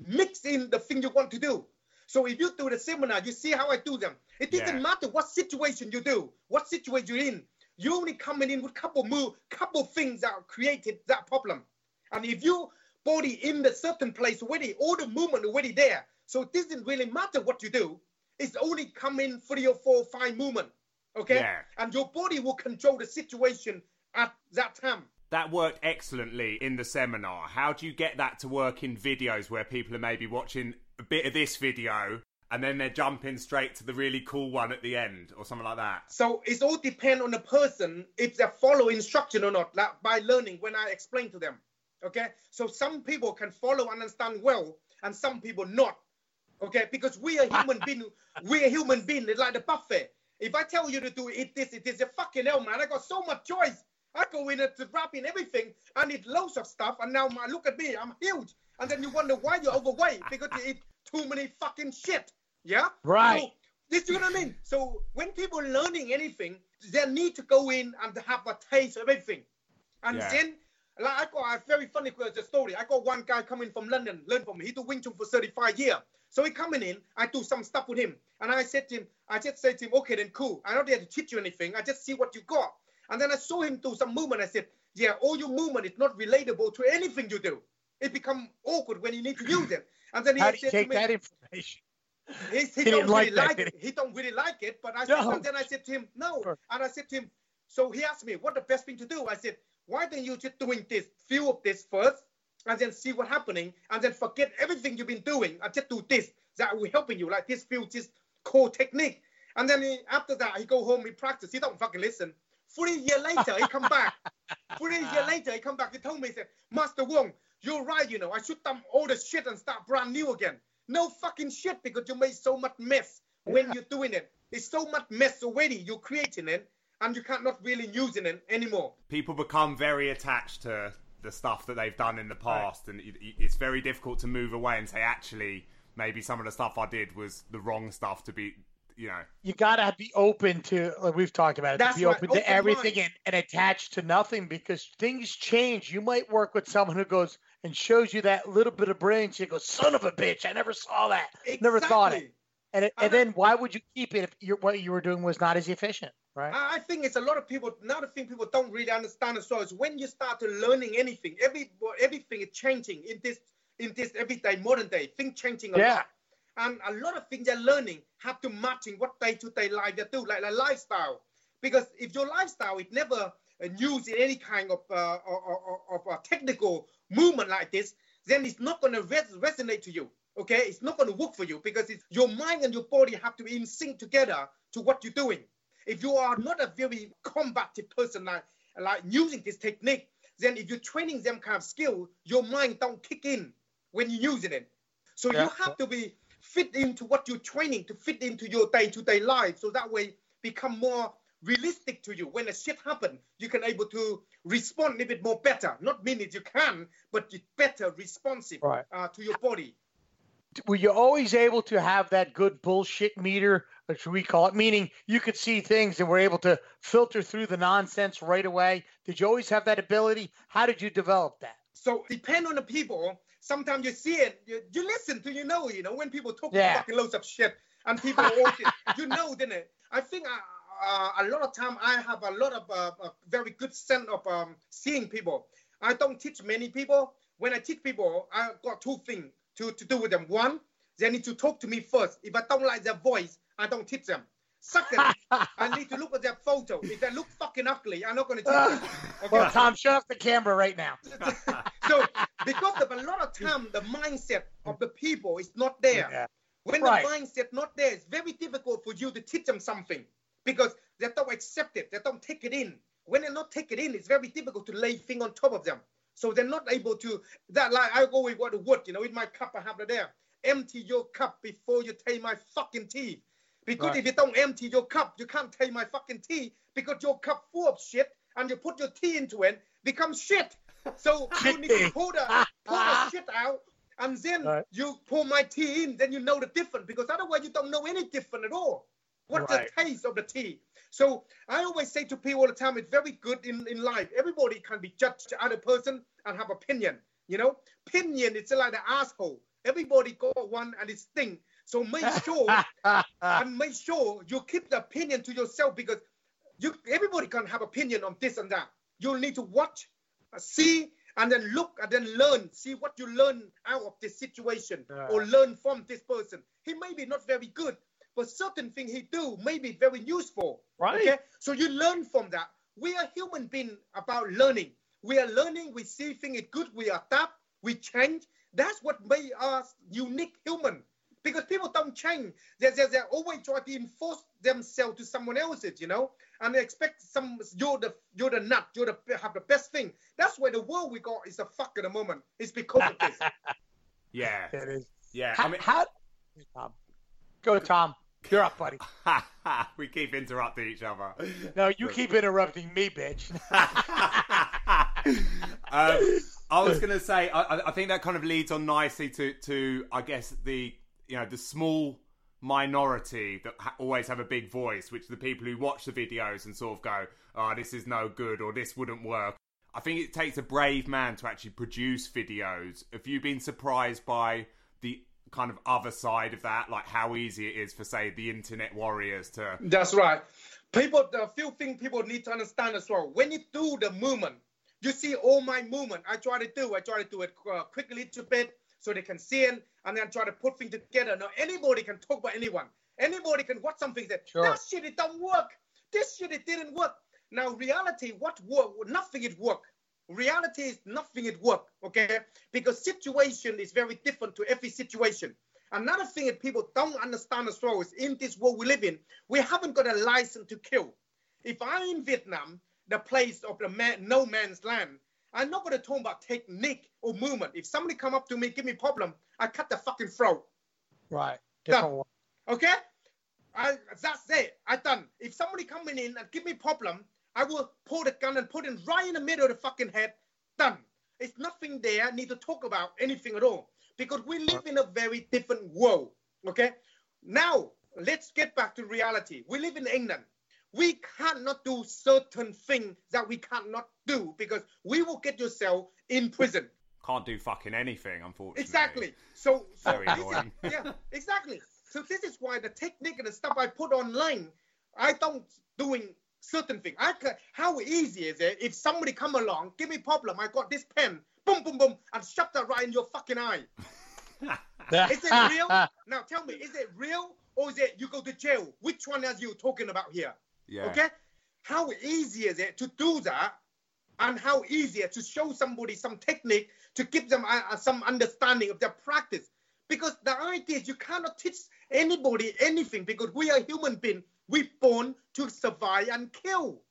mixed in the thing you want to do. So if you do the seminar, you see how I do them. It doesn't yeah. matter what situation you do, what situation you're in. You only coming in with couple move, couple things that created that problem. And if you body in the certain place already, all the movement already there. So it doesn't really matter what you do. It's only coming three or four, five movement. Okay? Yeah. And your body will control the situation at that time. That worked excellently in the seminar. How do you get that to work in videos where people are maybe watching a bit of this video and then they're jumping straight to the really cool one at the end or something like that? So it's all depend on the person if they follow instruction or not, like by learning when I explain to them. Okay, so some people can follow and understand well, and some people not. Okay, because we are human being, we are human being. It's like the buffet. If I tell you to do eat this, it is a fucking hell, man. I got so much choice. I go in to wrap in everything. I need loads of stuff, and now my look at me, I'm huge. And then you wonder why you're overweight because you eat too many fucking shit. Yeah. Right. So This is what I mean. So when people are learning anything, they need to go in and have a taste of everything. And Yeah. then, like I got a very funny uh, story. I got one guy coming from London, learn from me. He do Wing Chun for 35 years. So he coming in, I do some stuff with him. And I said to him, I just said to him, okay, then cool. I'm not there to teach you anything. I just see what you got. And then I saw him do some movement. I said, yeah, all your movement is not relatable to anything you do. It become awkward when you need to use it. And then he How said to take me, that information? he, he, He don't like really that, like it. He don't really like it. But I said, No. and then I said to him, no. Sure. And I said to him, so he asked me, what the best thing to do? I said, why don't you just doing this, few of this first, and then see what happening, and then forget everything you've been doing, and just do this. That will helping you, like this few this core technique. And then he, after that, he go home, he practice. He don't fucking listen. Three years later, he come back. Three years later, he come back. He told me, he said, Master Wong, you're right, you know. I should dump all the shit and start brand new again. No fucking shit because you made so much mess when you're doing it. It's so much mess already. You're creating it and you can't not really using it anymore. people become very attached to the stuff that they've done in the past, and it- it- it's very difficult to move away and say, actually, maybe some of the stuff I did was the wrong stuff to be, you know. You gotta be open to. Like we've talked about it. That's to be right, open open to everything mind. and, and attached to nothing because things change. You might work with someone who goes and shows you that little bit of brilliance. You go, son of a bitch! I never saw that. Never thought it. And it, I and then why would you keep it if you what you were doing was not as efficient, right? I I think it's a lot of people. Another thing people don't really understand as well is when you start to learning anything, every everything is changing in this in this everyday modern day. thing changing a Yeah. lot, and a lot of things they're learning have to matching what day to day life they do, like like lifestyle. Because if your lifestyle is never uh, used in any kind of uh, of, of, technical movement like this, then it's not going to res- resonate to you. Okay, it's not going to work for you because it's, your mind and your body have to be in sync together to what you're doing. If you are not a very combative person like like using this technique, then if you're training them kind of skill, your mind don't kick in when you're using it. So Yeah. you have to be fit into what you're training to fit into your day-to-day life, so that way become more realistic to you. When a shit happen, you can able to respond a little bit more better. Not mean meaning you can, but better responsive Right. uh, to your body. were you always able to have that good bullshit meter, which we call it, meaning you could see things and were able to filter through the nonsense right away? Did you always have that ability? How did you develop that? So depend on the people. Sometimes you see it, you, you listen to, you know, you know, when people talk Yeah. fucking loads of shit and people always, you know, didn't it? I think uh, uh, a lot of time I have a lot of uh, a very good sense of um, seeing people. I don't teach many people. When I teach people, I got two things to, to do with them. One, they need to talk to me first. If I don't like their voice, I don't teach them. Second, I need to look at their photo. If they look fucking ugly, I'm not going to teach them. Okay? Well, Tom, shut off the camera right now. so because of a lot of time the mindset of the people is not there Yeah. when Right. the mindset not there it's very difficult for you to teach them something because they don't accept it they don't take it in when they not take it in it's very difficult to lay thing on top of them so they're not able to that like i go with what the wood you know in my cup i have it there empty your cup before you take my fucking tea because Right. if you don't empty your cup you can't take my fucking tea because your cup full of shit and you put your tea into it becomes shit so you need to pour the, pour the shit out and then Right. you pour my tea in, then you know the difference because otherwise you don't know any different at all. What's Right. the taste of the tea? So I always say to people all the time, it's very good in, in life. Everybody can be judged to other person and have opinion. You know, opinion it's like an asshole. Everybody got one and it's thing. So make sure and make sure you keep the opinion to yourself because you everybody can have opinion on this and that. You'll need to watch, uh, see, and then look and then learn. See what you learn out of this situation or learn from this person. He may be not very good, but certain thing he do may be very useful. Right. Okay, so you learn from that. We are human being about learning. We are learning. We see things is good. We adapt. We change. That's what made us unique human. Because people don't change. They, they, they always try to enforce themselves to someone else's, you know, and they expect some you're the you're the nut, you're the have the best thing. That's why the world we got is a fuck at the moment. It's because of this. Yeah, It is. yeah. How, I mean, how Tom. Go, Tom. You're up, buddy. we keep interrupting each other. No, you keep interrupting me, bitch. um, I was going to say, I, I- I think that kind of leads on nicely to, to, I guess the, you know, the small minority that ha- always have a big voice, which the people who watch the videos and sort of go, "Oh, this is no good," or "This wouldn't work." I think it takes a brave man to actually produce videos. Have you been surprised by the kind of other side of that, like how easy it is for, say, the internet warriors to? That's right. People, the few things people need to understand as well. When you do the movement, you see all my movement. I try to do. I try to do it uh, quickly to bit so they can see it, and then try to put things together. Now anybody can talk about anyone. Anybody can watch something that Sure. that shit it don't work. This shit it didn't work. Now reality, what work? Nothing it work. Reality is nothing it work. Okay, because situation is very different to every situation. Another thing that people don't understand as well is in this world we live in, we haven't got a license to kill. If I'm in Vietnam, the place of the man, no man's land, I'm not going to talk about technique or movement. If somebody come up to me, give me problem, I cut the fucking throat. Right. Different one. Okay? I, that's it. I done. If somebody coming in and give me problem, I will pull the gun and put it right in the middle of the fucking head. Done. It's nothing there. Need to talk about anything at all because we live in a very different world. Okay? Now let's get back to reality. We live in England. We cannot do certain things that we cannot do because we will get yourself in prison. Can't do fucking anything, unfortunately. Exactly. So, so Very this is- yeah, exactly. So this is why the technique and the stuff I put online, I don't doing certain thing. I ca how easy is it if somebody come along, give me problem, I got this pen, boom, boom, boom, and shove that right in your fucking eye. Is it real? now tell me, is it real or is it you go to jail? Which one are you talking about here? Yeah. Okay? How easy is it to do that? And how easier to show somebody some technique to give them uh, uh, some understanding of their practice? Because the idea is you cannot teach anybody anything because we are human beings. We're born to survive and kill.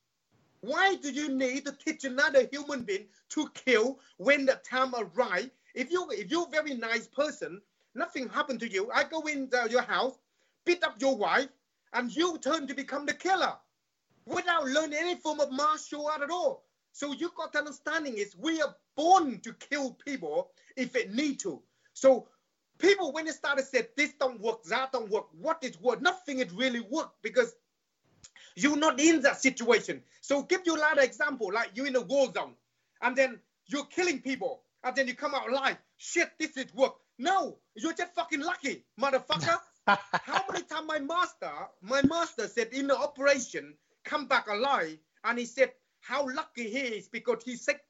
Why do you need to teach another human being to kill when the time arrives? If you if you're a very nice person, nothing happened to you. I go in the, your house, beat up your wife, and you turn to become the killer without learning any form of martial art at all. So you got to understanding is we are born to kill people if it need to. So people when they started said this don't work, that don't work, what is work? Nothing it really work because you're not in that situation. So give you another example, like you're in a war zone, and then you're killing people, and then you come out alive. Shit, this is work. No, you're just fucking lucky, motherfucker. How many times my master, my master said in the operation, come back alive, and he said how lucky he is because he said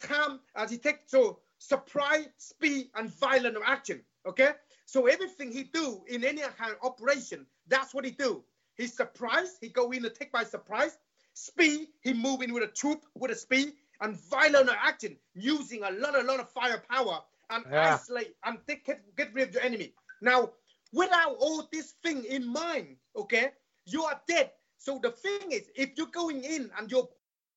time as he takes so surprise, speed, and violent action. Okay, so everything he do in any kind of operation, that's what he do. He surprise, he go in and take by surprise. Speed, he move in with a troop with a speed and violent action using a lot, a lot of firepower and Yeah. isolate and take, get, get rid of your enemy. Now, without all this thing in mind, okay, you are dead. So the thing is, if you're going in and your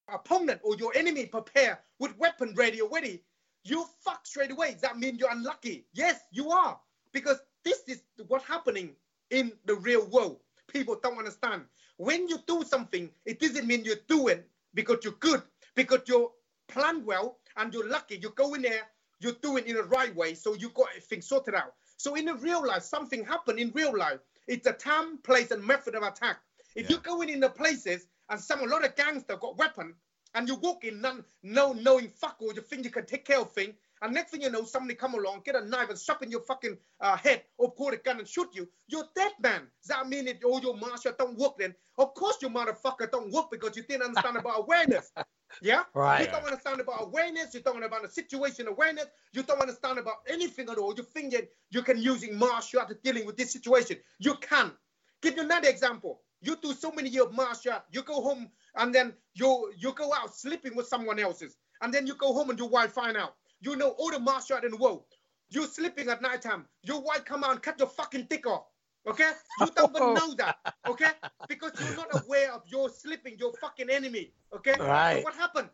opponent or your enemy prepare with weapon ready already, you fuck straight away. That means you're unlucky. Yes, you are. Because this is what's happening in the real world. People don't understand. When you do something, it doesn't mean you do it because you're good, because you plan well and you're lucky. You go in there, you do it in the right way, so you got things sorted out. So in the real life, something happened in real life. It's a time, place, and method of attack. If you go in in the places and some a lot of gangster got weapon, and you walk in none, no knowing fuck all, you think you can take care of thing, and next thing you know, somebody come along, get a knife and shove in your fucking uh, head, or pull a gun and shoot you. You're dead, man. Does that mean that all your martial don't work then? Of course your motherfucker don't work because you didn't understand about awareness. Yeah? Right. You don't understand about awareness, you don't understand about the situation awareness, you don't understand about anything at all. You think that you can using martial art to dealing with this situation. You can't. Give you another example. You do so many years of martial art, you go home and then you you go out sleeping with someone else's, and then you go home and your wife find out. You know all the martial art in the world. You're sleeping at nighttime. Your wife come out and cut your fucking dick off. Okay? You don't even oh. know that. Okay? Because you're not aware of your sleeping, your fucking enemy. Okay? Right. So what happened?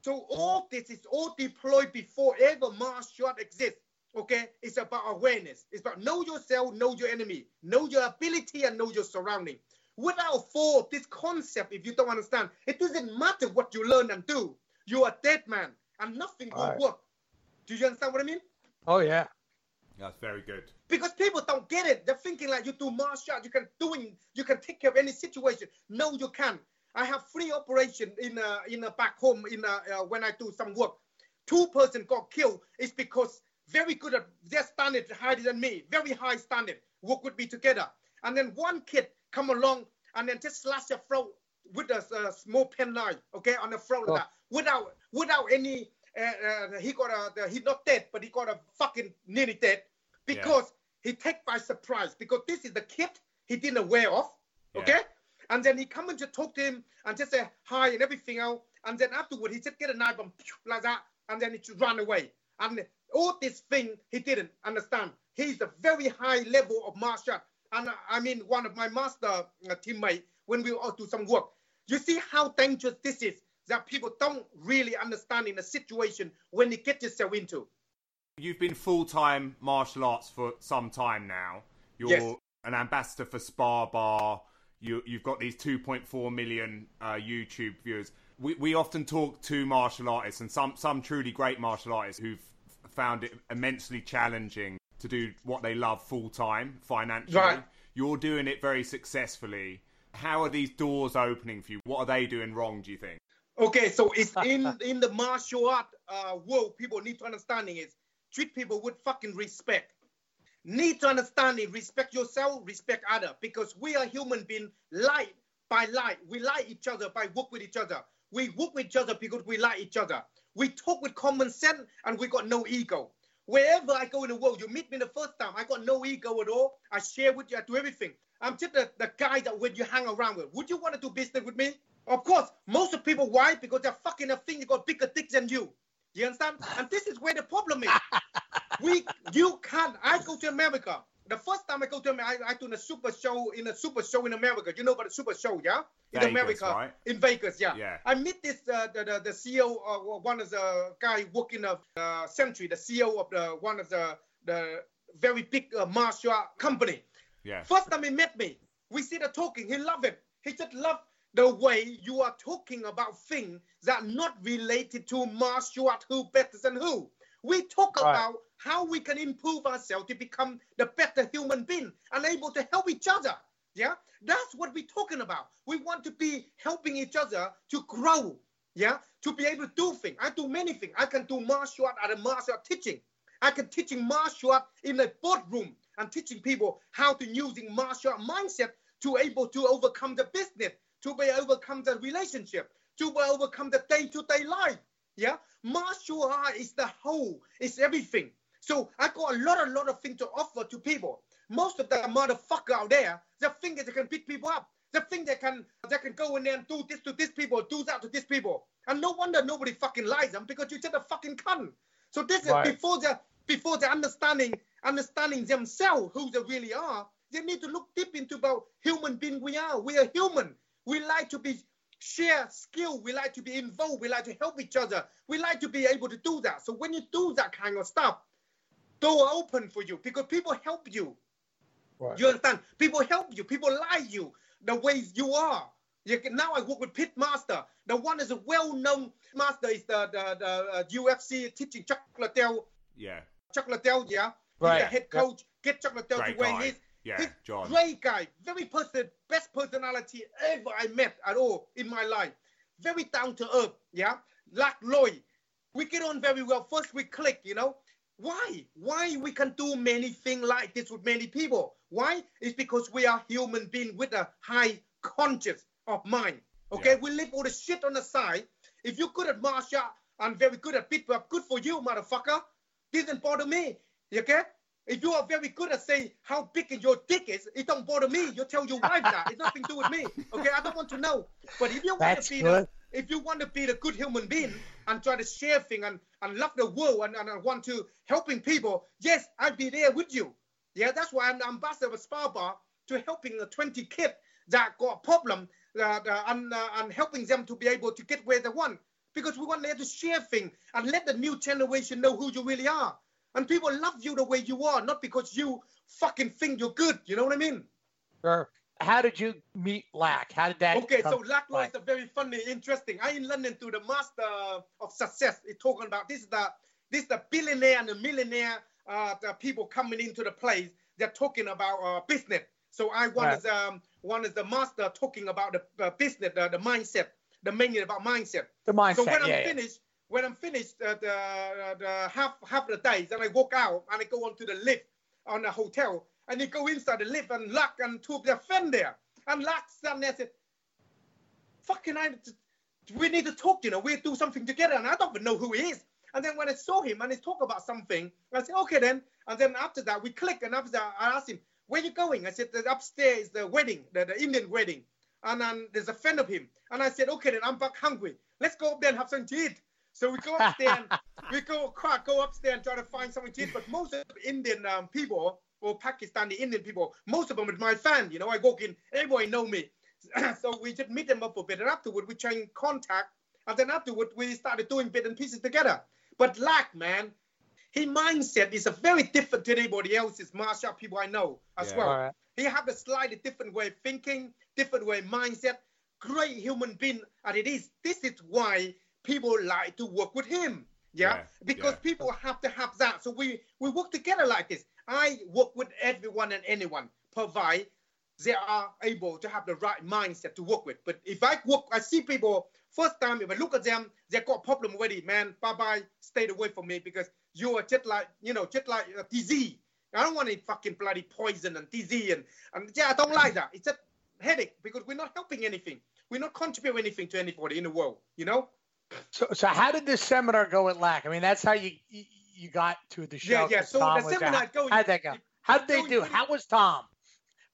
So all this is all deployed before ever martial art exists. Okay, it's about awareness. It's about know yourself, know your enemy, know your ability, and know your surrounding. Without for this concept, if you don't understand, it doesn't matter what you learn and do. You are dead man, and nothing will Right. work. Do you understand what I mean? Oh yeah. That's very good. Because people don't get it. They're thinking like you do martial art, you can doing, you can take care of any situation. No, you can't. I have three operation in a, in a back home in a, uh, when I do some work. Two person got killed. It's because very good at their standard higher than me, very high standard. Work with me together, and then one kid come along and then just slash your throat with a, a small pen knife, okay, on the throat oh. that, without without any. Uh, uh, he got a he's not dead, but he got a fucking nearly dead because yeah. he take by surprise because this is the kid he didn't aware of, okay. Yeah. And then he come and just talk to him and just say hi and everything else. And then afterward, he just get a knife and like that, and then he just run away. And all this thing he didn't understand. He's a very high level of martial And I mean, one of my master uh, teammate, when we all do some work, you see how dangerous this is that people don't really understand in a situation when they get yourself into. You've been full time martial arts for some time now. You're yes. an ambassador for Spar Bar. You, have got these 2.4 million uh, YouTube viewers. We, we often talk to martial artists and some, some truly great martial artists who've found it immensely challenging to do what they love full time financially. Right. You're doing it very successfully. How are these doors opening for you? What are they doing wrong? Do you think? Okay, so it's in in the martial art uh, world. People need to understanding is treat people with fucking respect. Need to understand it. Respect yourself. Respect other. Because we are human being. Light by light. We like each other by work with each other. We work with each other because we like each other. We talk with common sense and we got no ego. Wherever I go in the world, you meet me the first time, I got no ego at all. I share with you, I do everything. I'm just the, the guy that when you hang around with. Would you want to do business with me? Of course, most of people, why? Because they're fucking a thing, they got bigger dicks than you. You understand? And this is where the problem is. we, you can't. I go to America. The first time I go to America, I, I do a super show in a super show in America. You know about the super show, yeah? In Vegas, America, right? in Vegas, yeah. yeah. I meet this uh, the, the, the CEO, uh, one of the guy working of uh, Century, the CEO of the one of the the very big uh, martial company. Yeah. First time he met me, we see the talking. He loved it. He just loved the way you are talking about things that are not related to martial art, who better than who. We talk right. about how we can improve ourselves to become the better human being and able to help each other. Yeah, that's what we're talking about. We want to be helping each other to grow. Yeah, to be able to do things. I do many things. I can do martial art at a martial art teaching. I can teaching martial art in a boardroom and teaching people how to using martial art mindset to able to overcome the business, to be overcome the relationship, to be overcome the day-to-day life. Yeah, martial art is the whole, it's everything. So I got a lot, a lot of things to offer to people. Most of the motherfucker out there, they think that they can beat people up. They think they can, they can go in there and do this to this people, do that to this people. And no wonder nobody fucking likes them because you said a fucking cunt. So this right. is before they before they understanding understanding themselves who they really are. They need to look deep into about human being we are. We are human. We like to be share skill. We like to be involved. We like to help each other. We like to be able to do that. So when you do that kind of stuff, door open for you because people help you. Right. You understand? People help you. People like you the way you are. You can, now I work with Pit Master. The one is a well-known master is the the, the uh, UFC teaching Chuck Liddell. Yeah. Chuck Liddell, yeah. Right. He's the head coach. Yep. Get Chuck Liddell Great to where he is. Yeah, He's John. Great guy. Very person, best personality ever I met at all in my life. Very down to earth. Yeah. Like Lloyd. We get on very well. First we click, you know. Why? Why we can do many things like this with many people? Why? It's because we are human beings with a high conscious of mind. Okay, yeah. we leave all the shit on the side. If you're good at martial I'm very good at up, good for you, motherfucker. Doesn't bother me. Okay? If you are very good at saying how big your dick is, it don't bother me. You tell your wife that. It's nothing to do with me. Okay, I don't want to know. But if you want to be good. the if you want to be the good human being and try to share things and, and love the world and, and want to helping people, yes, I'll be there with you. Yeah, that's why I'm the ambassador of Spar Bar to helping the 20 kids that got a problem uh, and, uh, and helping them to be able to get where they want. Because we want them to share things and let the new generation know who you really are. And people love you the way you are, not because you fucking think you're good. You know what I mean? Sure how did you meet Lack? How did that? Okay, so Lack was a very funny, interesting. I in London to the Master of Success. It's talking about this is the this is the billionaire and the millionaire uh, the people coming into the place, they're talking about uh, business. So I one Right. is um one is the master talking about the uh, business, the, the mindset, the main about mindset. The mindset. So when I'm yeah, yeah. finished, when I'm finished uh, the uh, the half half the days, then I walk out and I go on to the lift on the hotel, and you go inside the lift and lock and two of their friend there, and lock stand there and said, "Fucking I, we need to talk, you know, we do something together," and I don't even know who he is. And then when I saw him and he talk about something, I said, "Okay then." And then after that, we click, and after that, I asked him, "Where you going?" I said, "The upstairs the wedding, the, the Indian wedding." And then there's a friend of him. And I said, okay, then I'm back hungry. Let's go up there and have something to eat. So we go upstairs, and we go crack, go upstairs and try to find something to eat. But most of the Indian um, people or Pakistani Indian people, most of them is my fan. You know, I walk in, everybody know me. so we just meet them up for a bit. And afterward, we change contact. And then afterward, we started doing bit and pieces together. But Lack, man, his mindset is a very different to anybody else's martial art people I know as Yeah. well. All right. He have a slightly different way of thinking, different way of mindset. Great human being, and it is. This is why people like to work with him. Yeah, Yeah, because yeah. people have to have that. So we we work together like this. I work with everyone and anyone, provide they are able to have the right mindset to work with. But if I work, I see people first time if I look at them, they got problem already. Man, bye bye, stay away from me because you are just like you know, just like a disease. I don't want any fucking bloody poison and disease and, and yeah, I don't like that. It's a headache because we're not helping anything. We're not contributing anything to anybody in the world. You know? So, so how did this seminar go at LAC? I mean, that's how you you, got to the show. Yeah, yeah. So Tom there. seminar going. How'd that go? How did they do? How was Tom?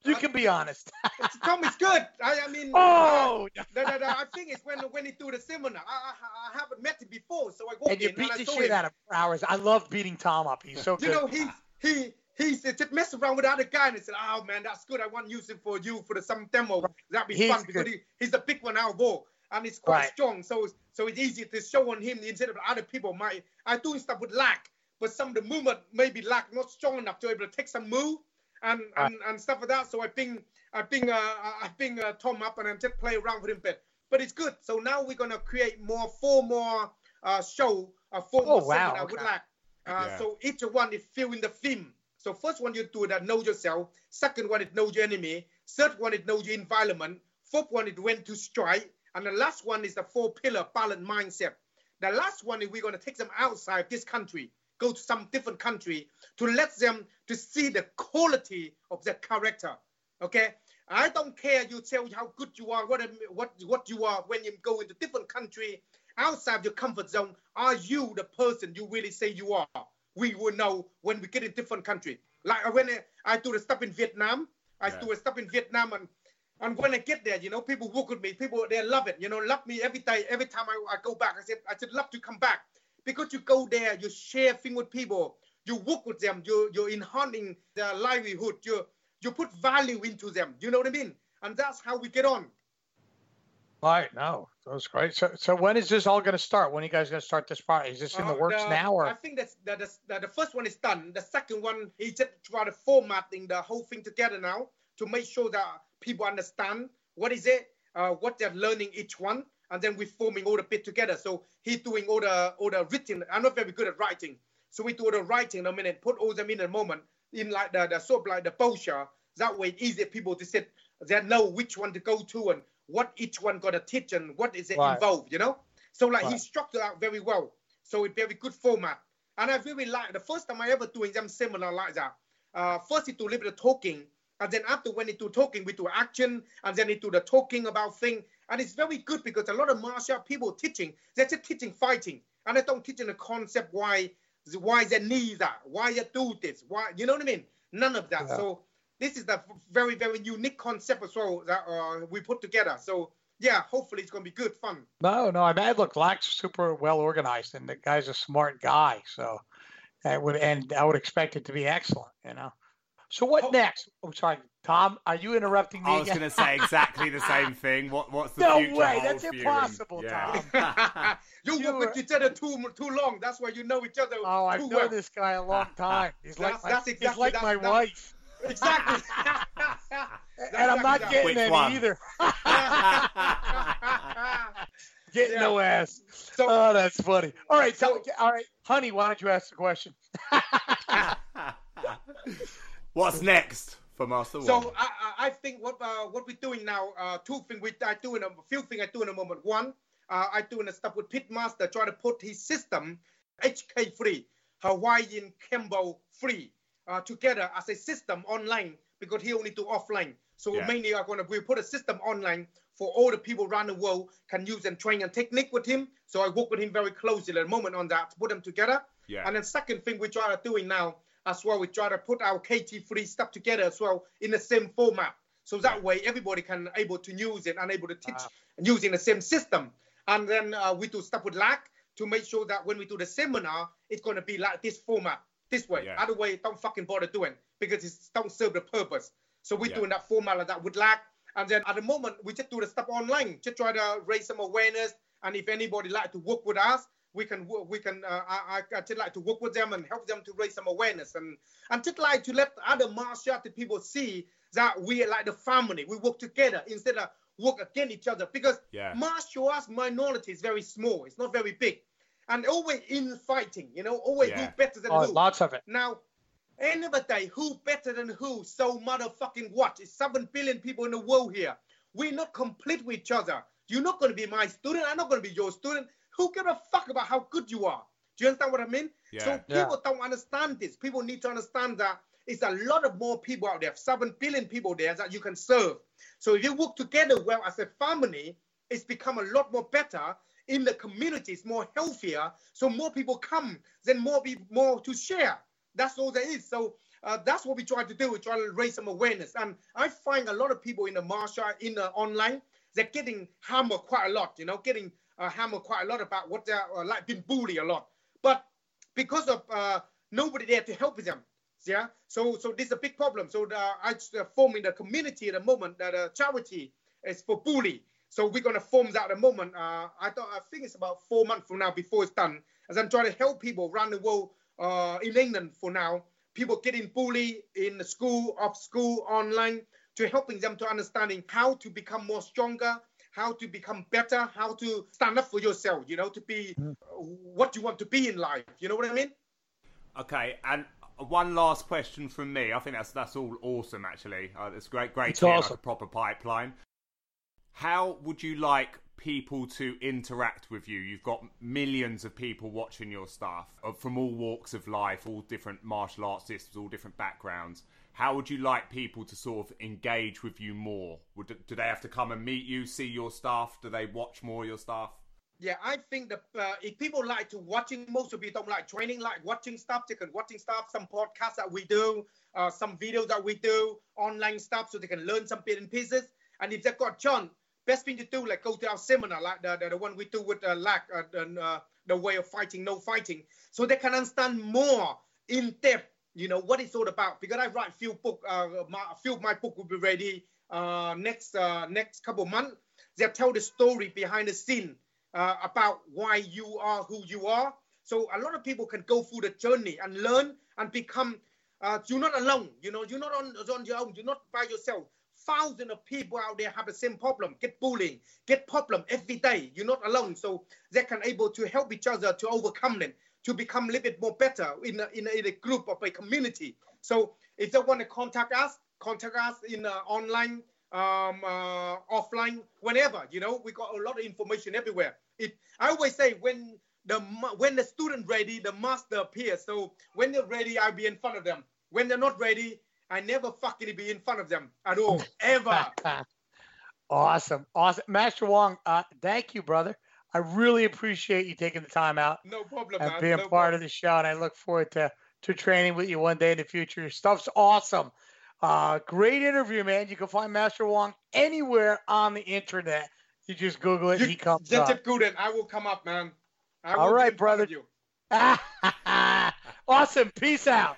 You can be honest. Tom is good. I, I mean, oh, uh, the, the, the, I think it's when when he do the seminar. I, I, I haven't met him before, so I walked and you beat and the shit him. out of hours. I love beating Tom up. He's so You good. know, he's he he's uh, just messed around with other guy and he said, "Oh man, that's good. I want to use him for you for the some demo. That'd be He's fun because he, he's the big one out of all." And he's quite Right. strong, so it's, so it's easy to show on him instead of other people. My I doing stuff with lack, but some of the movement maybe lack not strong enough to be able to take some move and and, and stuff like that. So I think I bring uh, I bring uh, Tom up and I just play around with him a bit. But it's good. So now we're gonna create more four more uh, show uh, four Oh, more wow, seminar with okay. lack. Uh, Yeah. So each one is filling the theme. So first one you do that know yourself. Second one is know your enemy. Third one is know your environment. Fourth one is when to strike. And the last one is the four pillar balance mindset. The last one is we're going to take them outside this country, go to some different country to let them to see the quality of their character. Okay, I don't care you tell how good you are, what what what you are when you go into different country outside your comfort zone. Are you the person you really say you are? We will know when we get in different country. Like when I, I do the stuff in Vietnam, I Yeah. do a stuff in Vietnam and and when I get there, you know, people work with me. People they love it. You know, love me every day. Every time I, I go back, I said I said love to come back because you go there, you share things with people, you work with them, you you're enhancing their livelihood. You you put value into them. You know what I mean? And that's how we get on. Right. No, that was great. So, so when is this all going to start? When are you guys going to start this project? Is this in the Uh, works now, Or? I think that's that, that's, that the first one is done. The second one, he just try to formatting the whole thing together now to make sure that people understand what is it, uh, what they're learning each one, and then we're forming all the bit together. So he's doing all the all the written. I'm not very good at writing, so we do all the writing in a minute, put all them in a moment in like the, the sort of like the brochure. That way, it's easier people to sit. They know which one to go to and what each one got to teach and what is it Right. involved. You know. So like he structured out very well. So it's very good format. And I really like the first time I ever doing them similar like that. Uh, first he do a little bit of talking, and then after when he do talking, we do action, and then he do the talking about thing. And it's very good because a lot of martial art people teaching, they're just teaching fighting, and they don't teaching the concept why why they need that, why you do this, why you know what I mean? None of that. Yeah. So this is the very very unique concept as well that uh, we put together. So yeah, hopefully it's gonna be good fun. no? No, I mean, look, Lack's super well organized, and the guy's a smart guy. So, that would and I would expect it to be excellent. You know. So what Oh. next? Oh, sorry, Tom. Are you interrupting me I was again? going to say exactly the same thing. What What's the No future way, hold that's for you? impossible, yeah. you You work with each other too too long. That's why you know each other Oh, I've too known well. this guy a long time. He's like my, that's he's like that's- my that's- wife, Exactly. and I'm not getting Which any one? either. Getting Yeah. no ass. So- oh, that's funny. All right, so so- all right, honey, why don't you ask the question? What's next for Master So Wong? I, I I think what uh, what we're doing now, uh, two things we I do in a few things I do in a moment. One, uh, I doing a stuff with Pitmaster, try to put his system HK free, Hawaiian Kempo free, uh, together as a system online because he only do offline. So Yeah. mainly are gonna we put a system online for all the people around the world can use and train and technique with him. So I work with him very closely at the moment on that, to put them together. Yeah. And then second thing we try to doing now as well, we try to put our KT free stuff together as well in the same format. So that way everybody can able to use it and able to teach and using the same system. And then uh, we do stuff with LAC to make sure that when we do the seminar, it's gonna be like this format, this way. Yeah. Other way, don't fucking bother doing because it don't serve the purpose. So we're Yeah. doing that format like that with LAC. And then at the moment, we just do the stuff online, just try to raise some awareness. And if anybody like to work with us, we can we can uh, I, I I just like to work with them and help them to raise some awareness and and just like to let other martial arts people see that we are like the family. We work together instead of work against each other because Yeah. martial arts minority is very small. It's not very big, and always in fighting. You know, always Yeah. who better than Oh, who. lots of it. Now, end of the day, who better than who? So motherfucking what? It's seven billion people in the world here. We're not complete with each other. You're not going to be my student. I'm not going to be your student. Who give a fuck about how good you are? Do you understand what I mean? Yeah. So Yeah. people don't understand this. People need to understand that it's a lot of more people out there, seven billion people there that you can serve. So if you work together well as a family, it's become a lot more better in the community. It's more healthier. So more people come, then more people more to share. That's all there is. So uh, that's what we try to do. We try to raise some awareness. And I find a lot of people in the martial in the online, they're getting hammered quite a lot. You know, getting uh, hammered quite a lot about what they're uh, like being bullied a lot. But because of uh, nobody there to help them. Yeah. So so this is a big problem. So the, I uh, forming the community at the moment that uh, charity is for bully. So we're gonna form that at the moment. Uh, I thought I think it's about four months from now before it's done. As I'm trying to help people around the world uh, in England for now. People getting bullied in the school, off school, online, to helping them to understanding how to become more stronger, how to become better, how to stand up for yourself. You know, to be uh, what you want to be in life. You know what I mean? Okay, and one last question from me. I think that's that's all awesome. Actually, uh, it's great, great It's to hear like a proper pipeline. How would you like people to interact with you? You've got millions of people watching your stuff uh, from all walks of life, all different martial arts systems, all different backgrounds. How would you like people to sort of engage with you more? Would do they have to come and meet you, see your stuff? Do they watch more of your stuff? Yeah, I think that uh, if people like to watching, most of you don't like training, like watching stuff. They can watching stuff, some podcasts that we do, uh, some videos that we do, online stuff, so they can learn some bit and pieces. And if they've got John, best thing to do, like go to our seminar, like the, the, the one we do with uh, uh, and, uh, the way of fighting, no fighting, so they can understand more in depth, you know, what it's all about. Because I write few book, uh, my, few my book will be ready uh, next uh, next couple months. They tell the story behind the scene uh, about why you are who you are. So a lot of people can go through the journey and learn and become. Uh, you're not alone. You know, you're not on, on your own. You're not by yourself. Thousands of people out there have the same problem. Get bullying, get problem every day. You're not alone. So they can able to help each other to overcome them, to become a little bit more better in a, in a, in a group of a community. So if they want to contact us, contact us in uh, online um, uh, offline, whenever. You know, we got a lot of information everywhere. It, I always say when the when the student ready, the master appears. So when they're ready, I'll be in front of them. When they're not ready, I never fucking be in front of them at all, ever. awesome, awesome, Master Wong. Uh, thank you, brother. I really appreciate you taking the time out No problem, and man. being no part problem. of the show, and I look forward to to training with you one day in the future. Your stuff's awesome. Uh, great interview, man. You can find Master Wong anywhere on the internet. You just Google it, You- he comes Just up. good, and I will come up, man. I All will right, in front of brother. You. awesome. Peace out.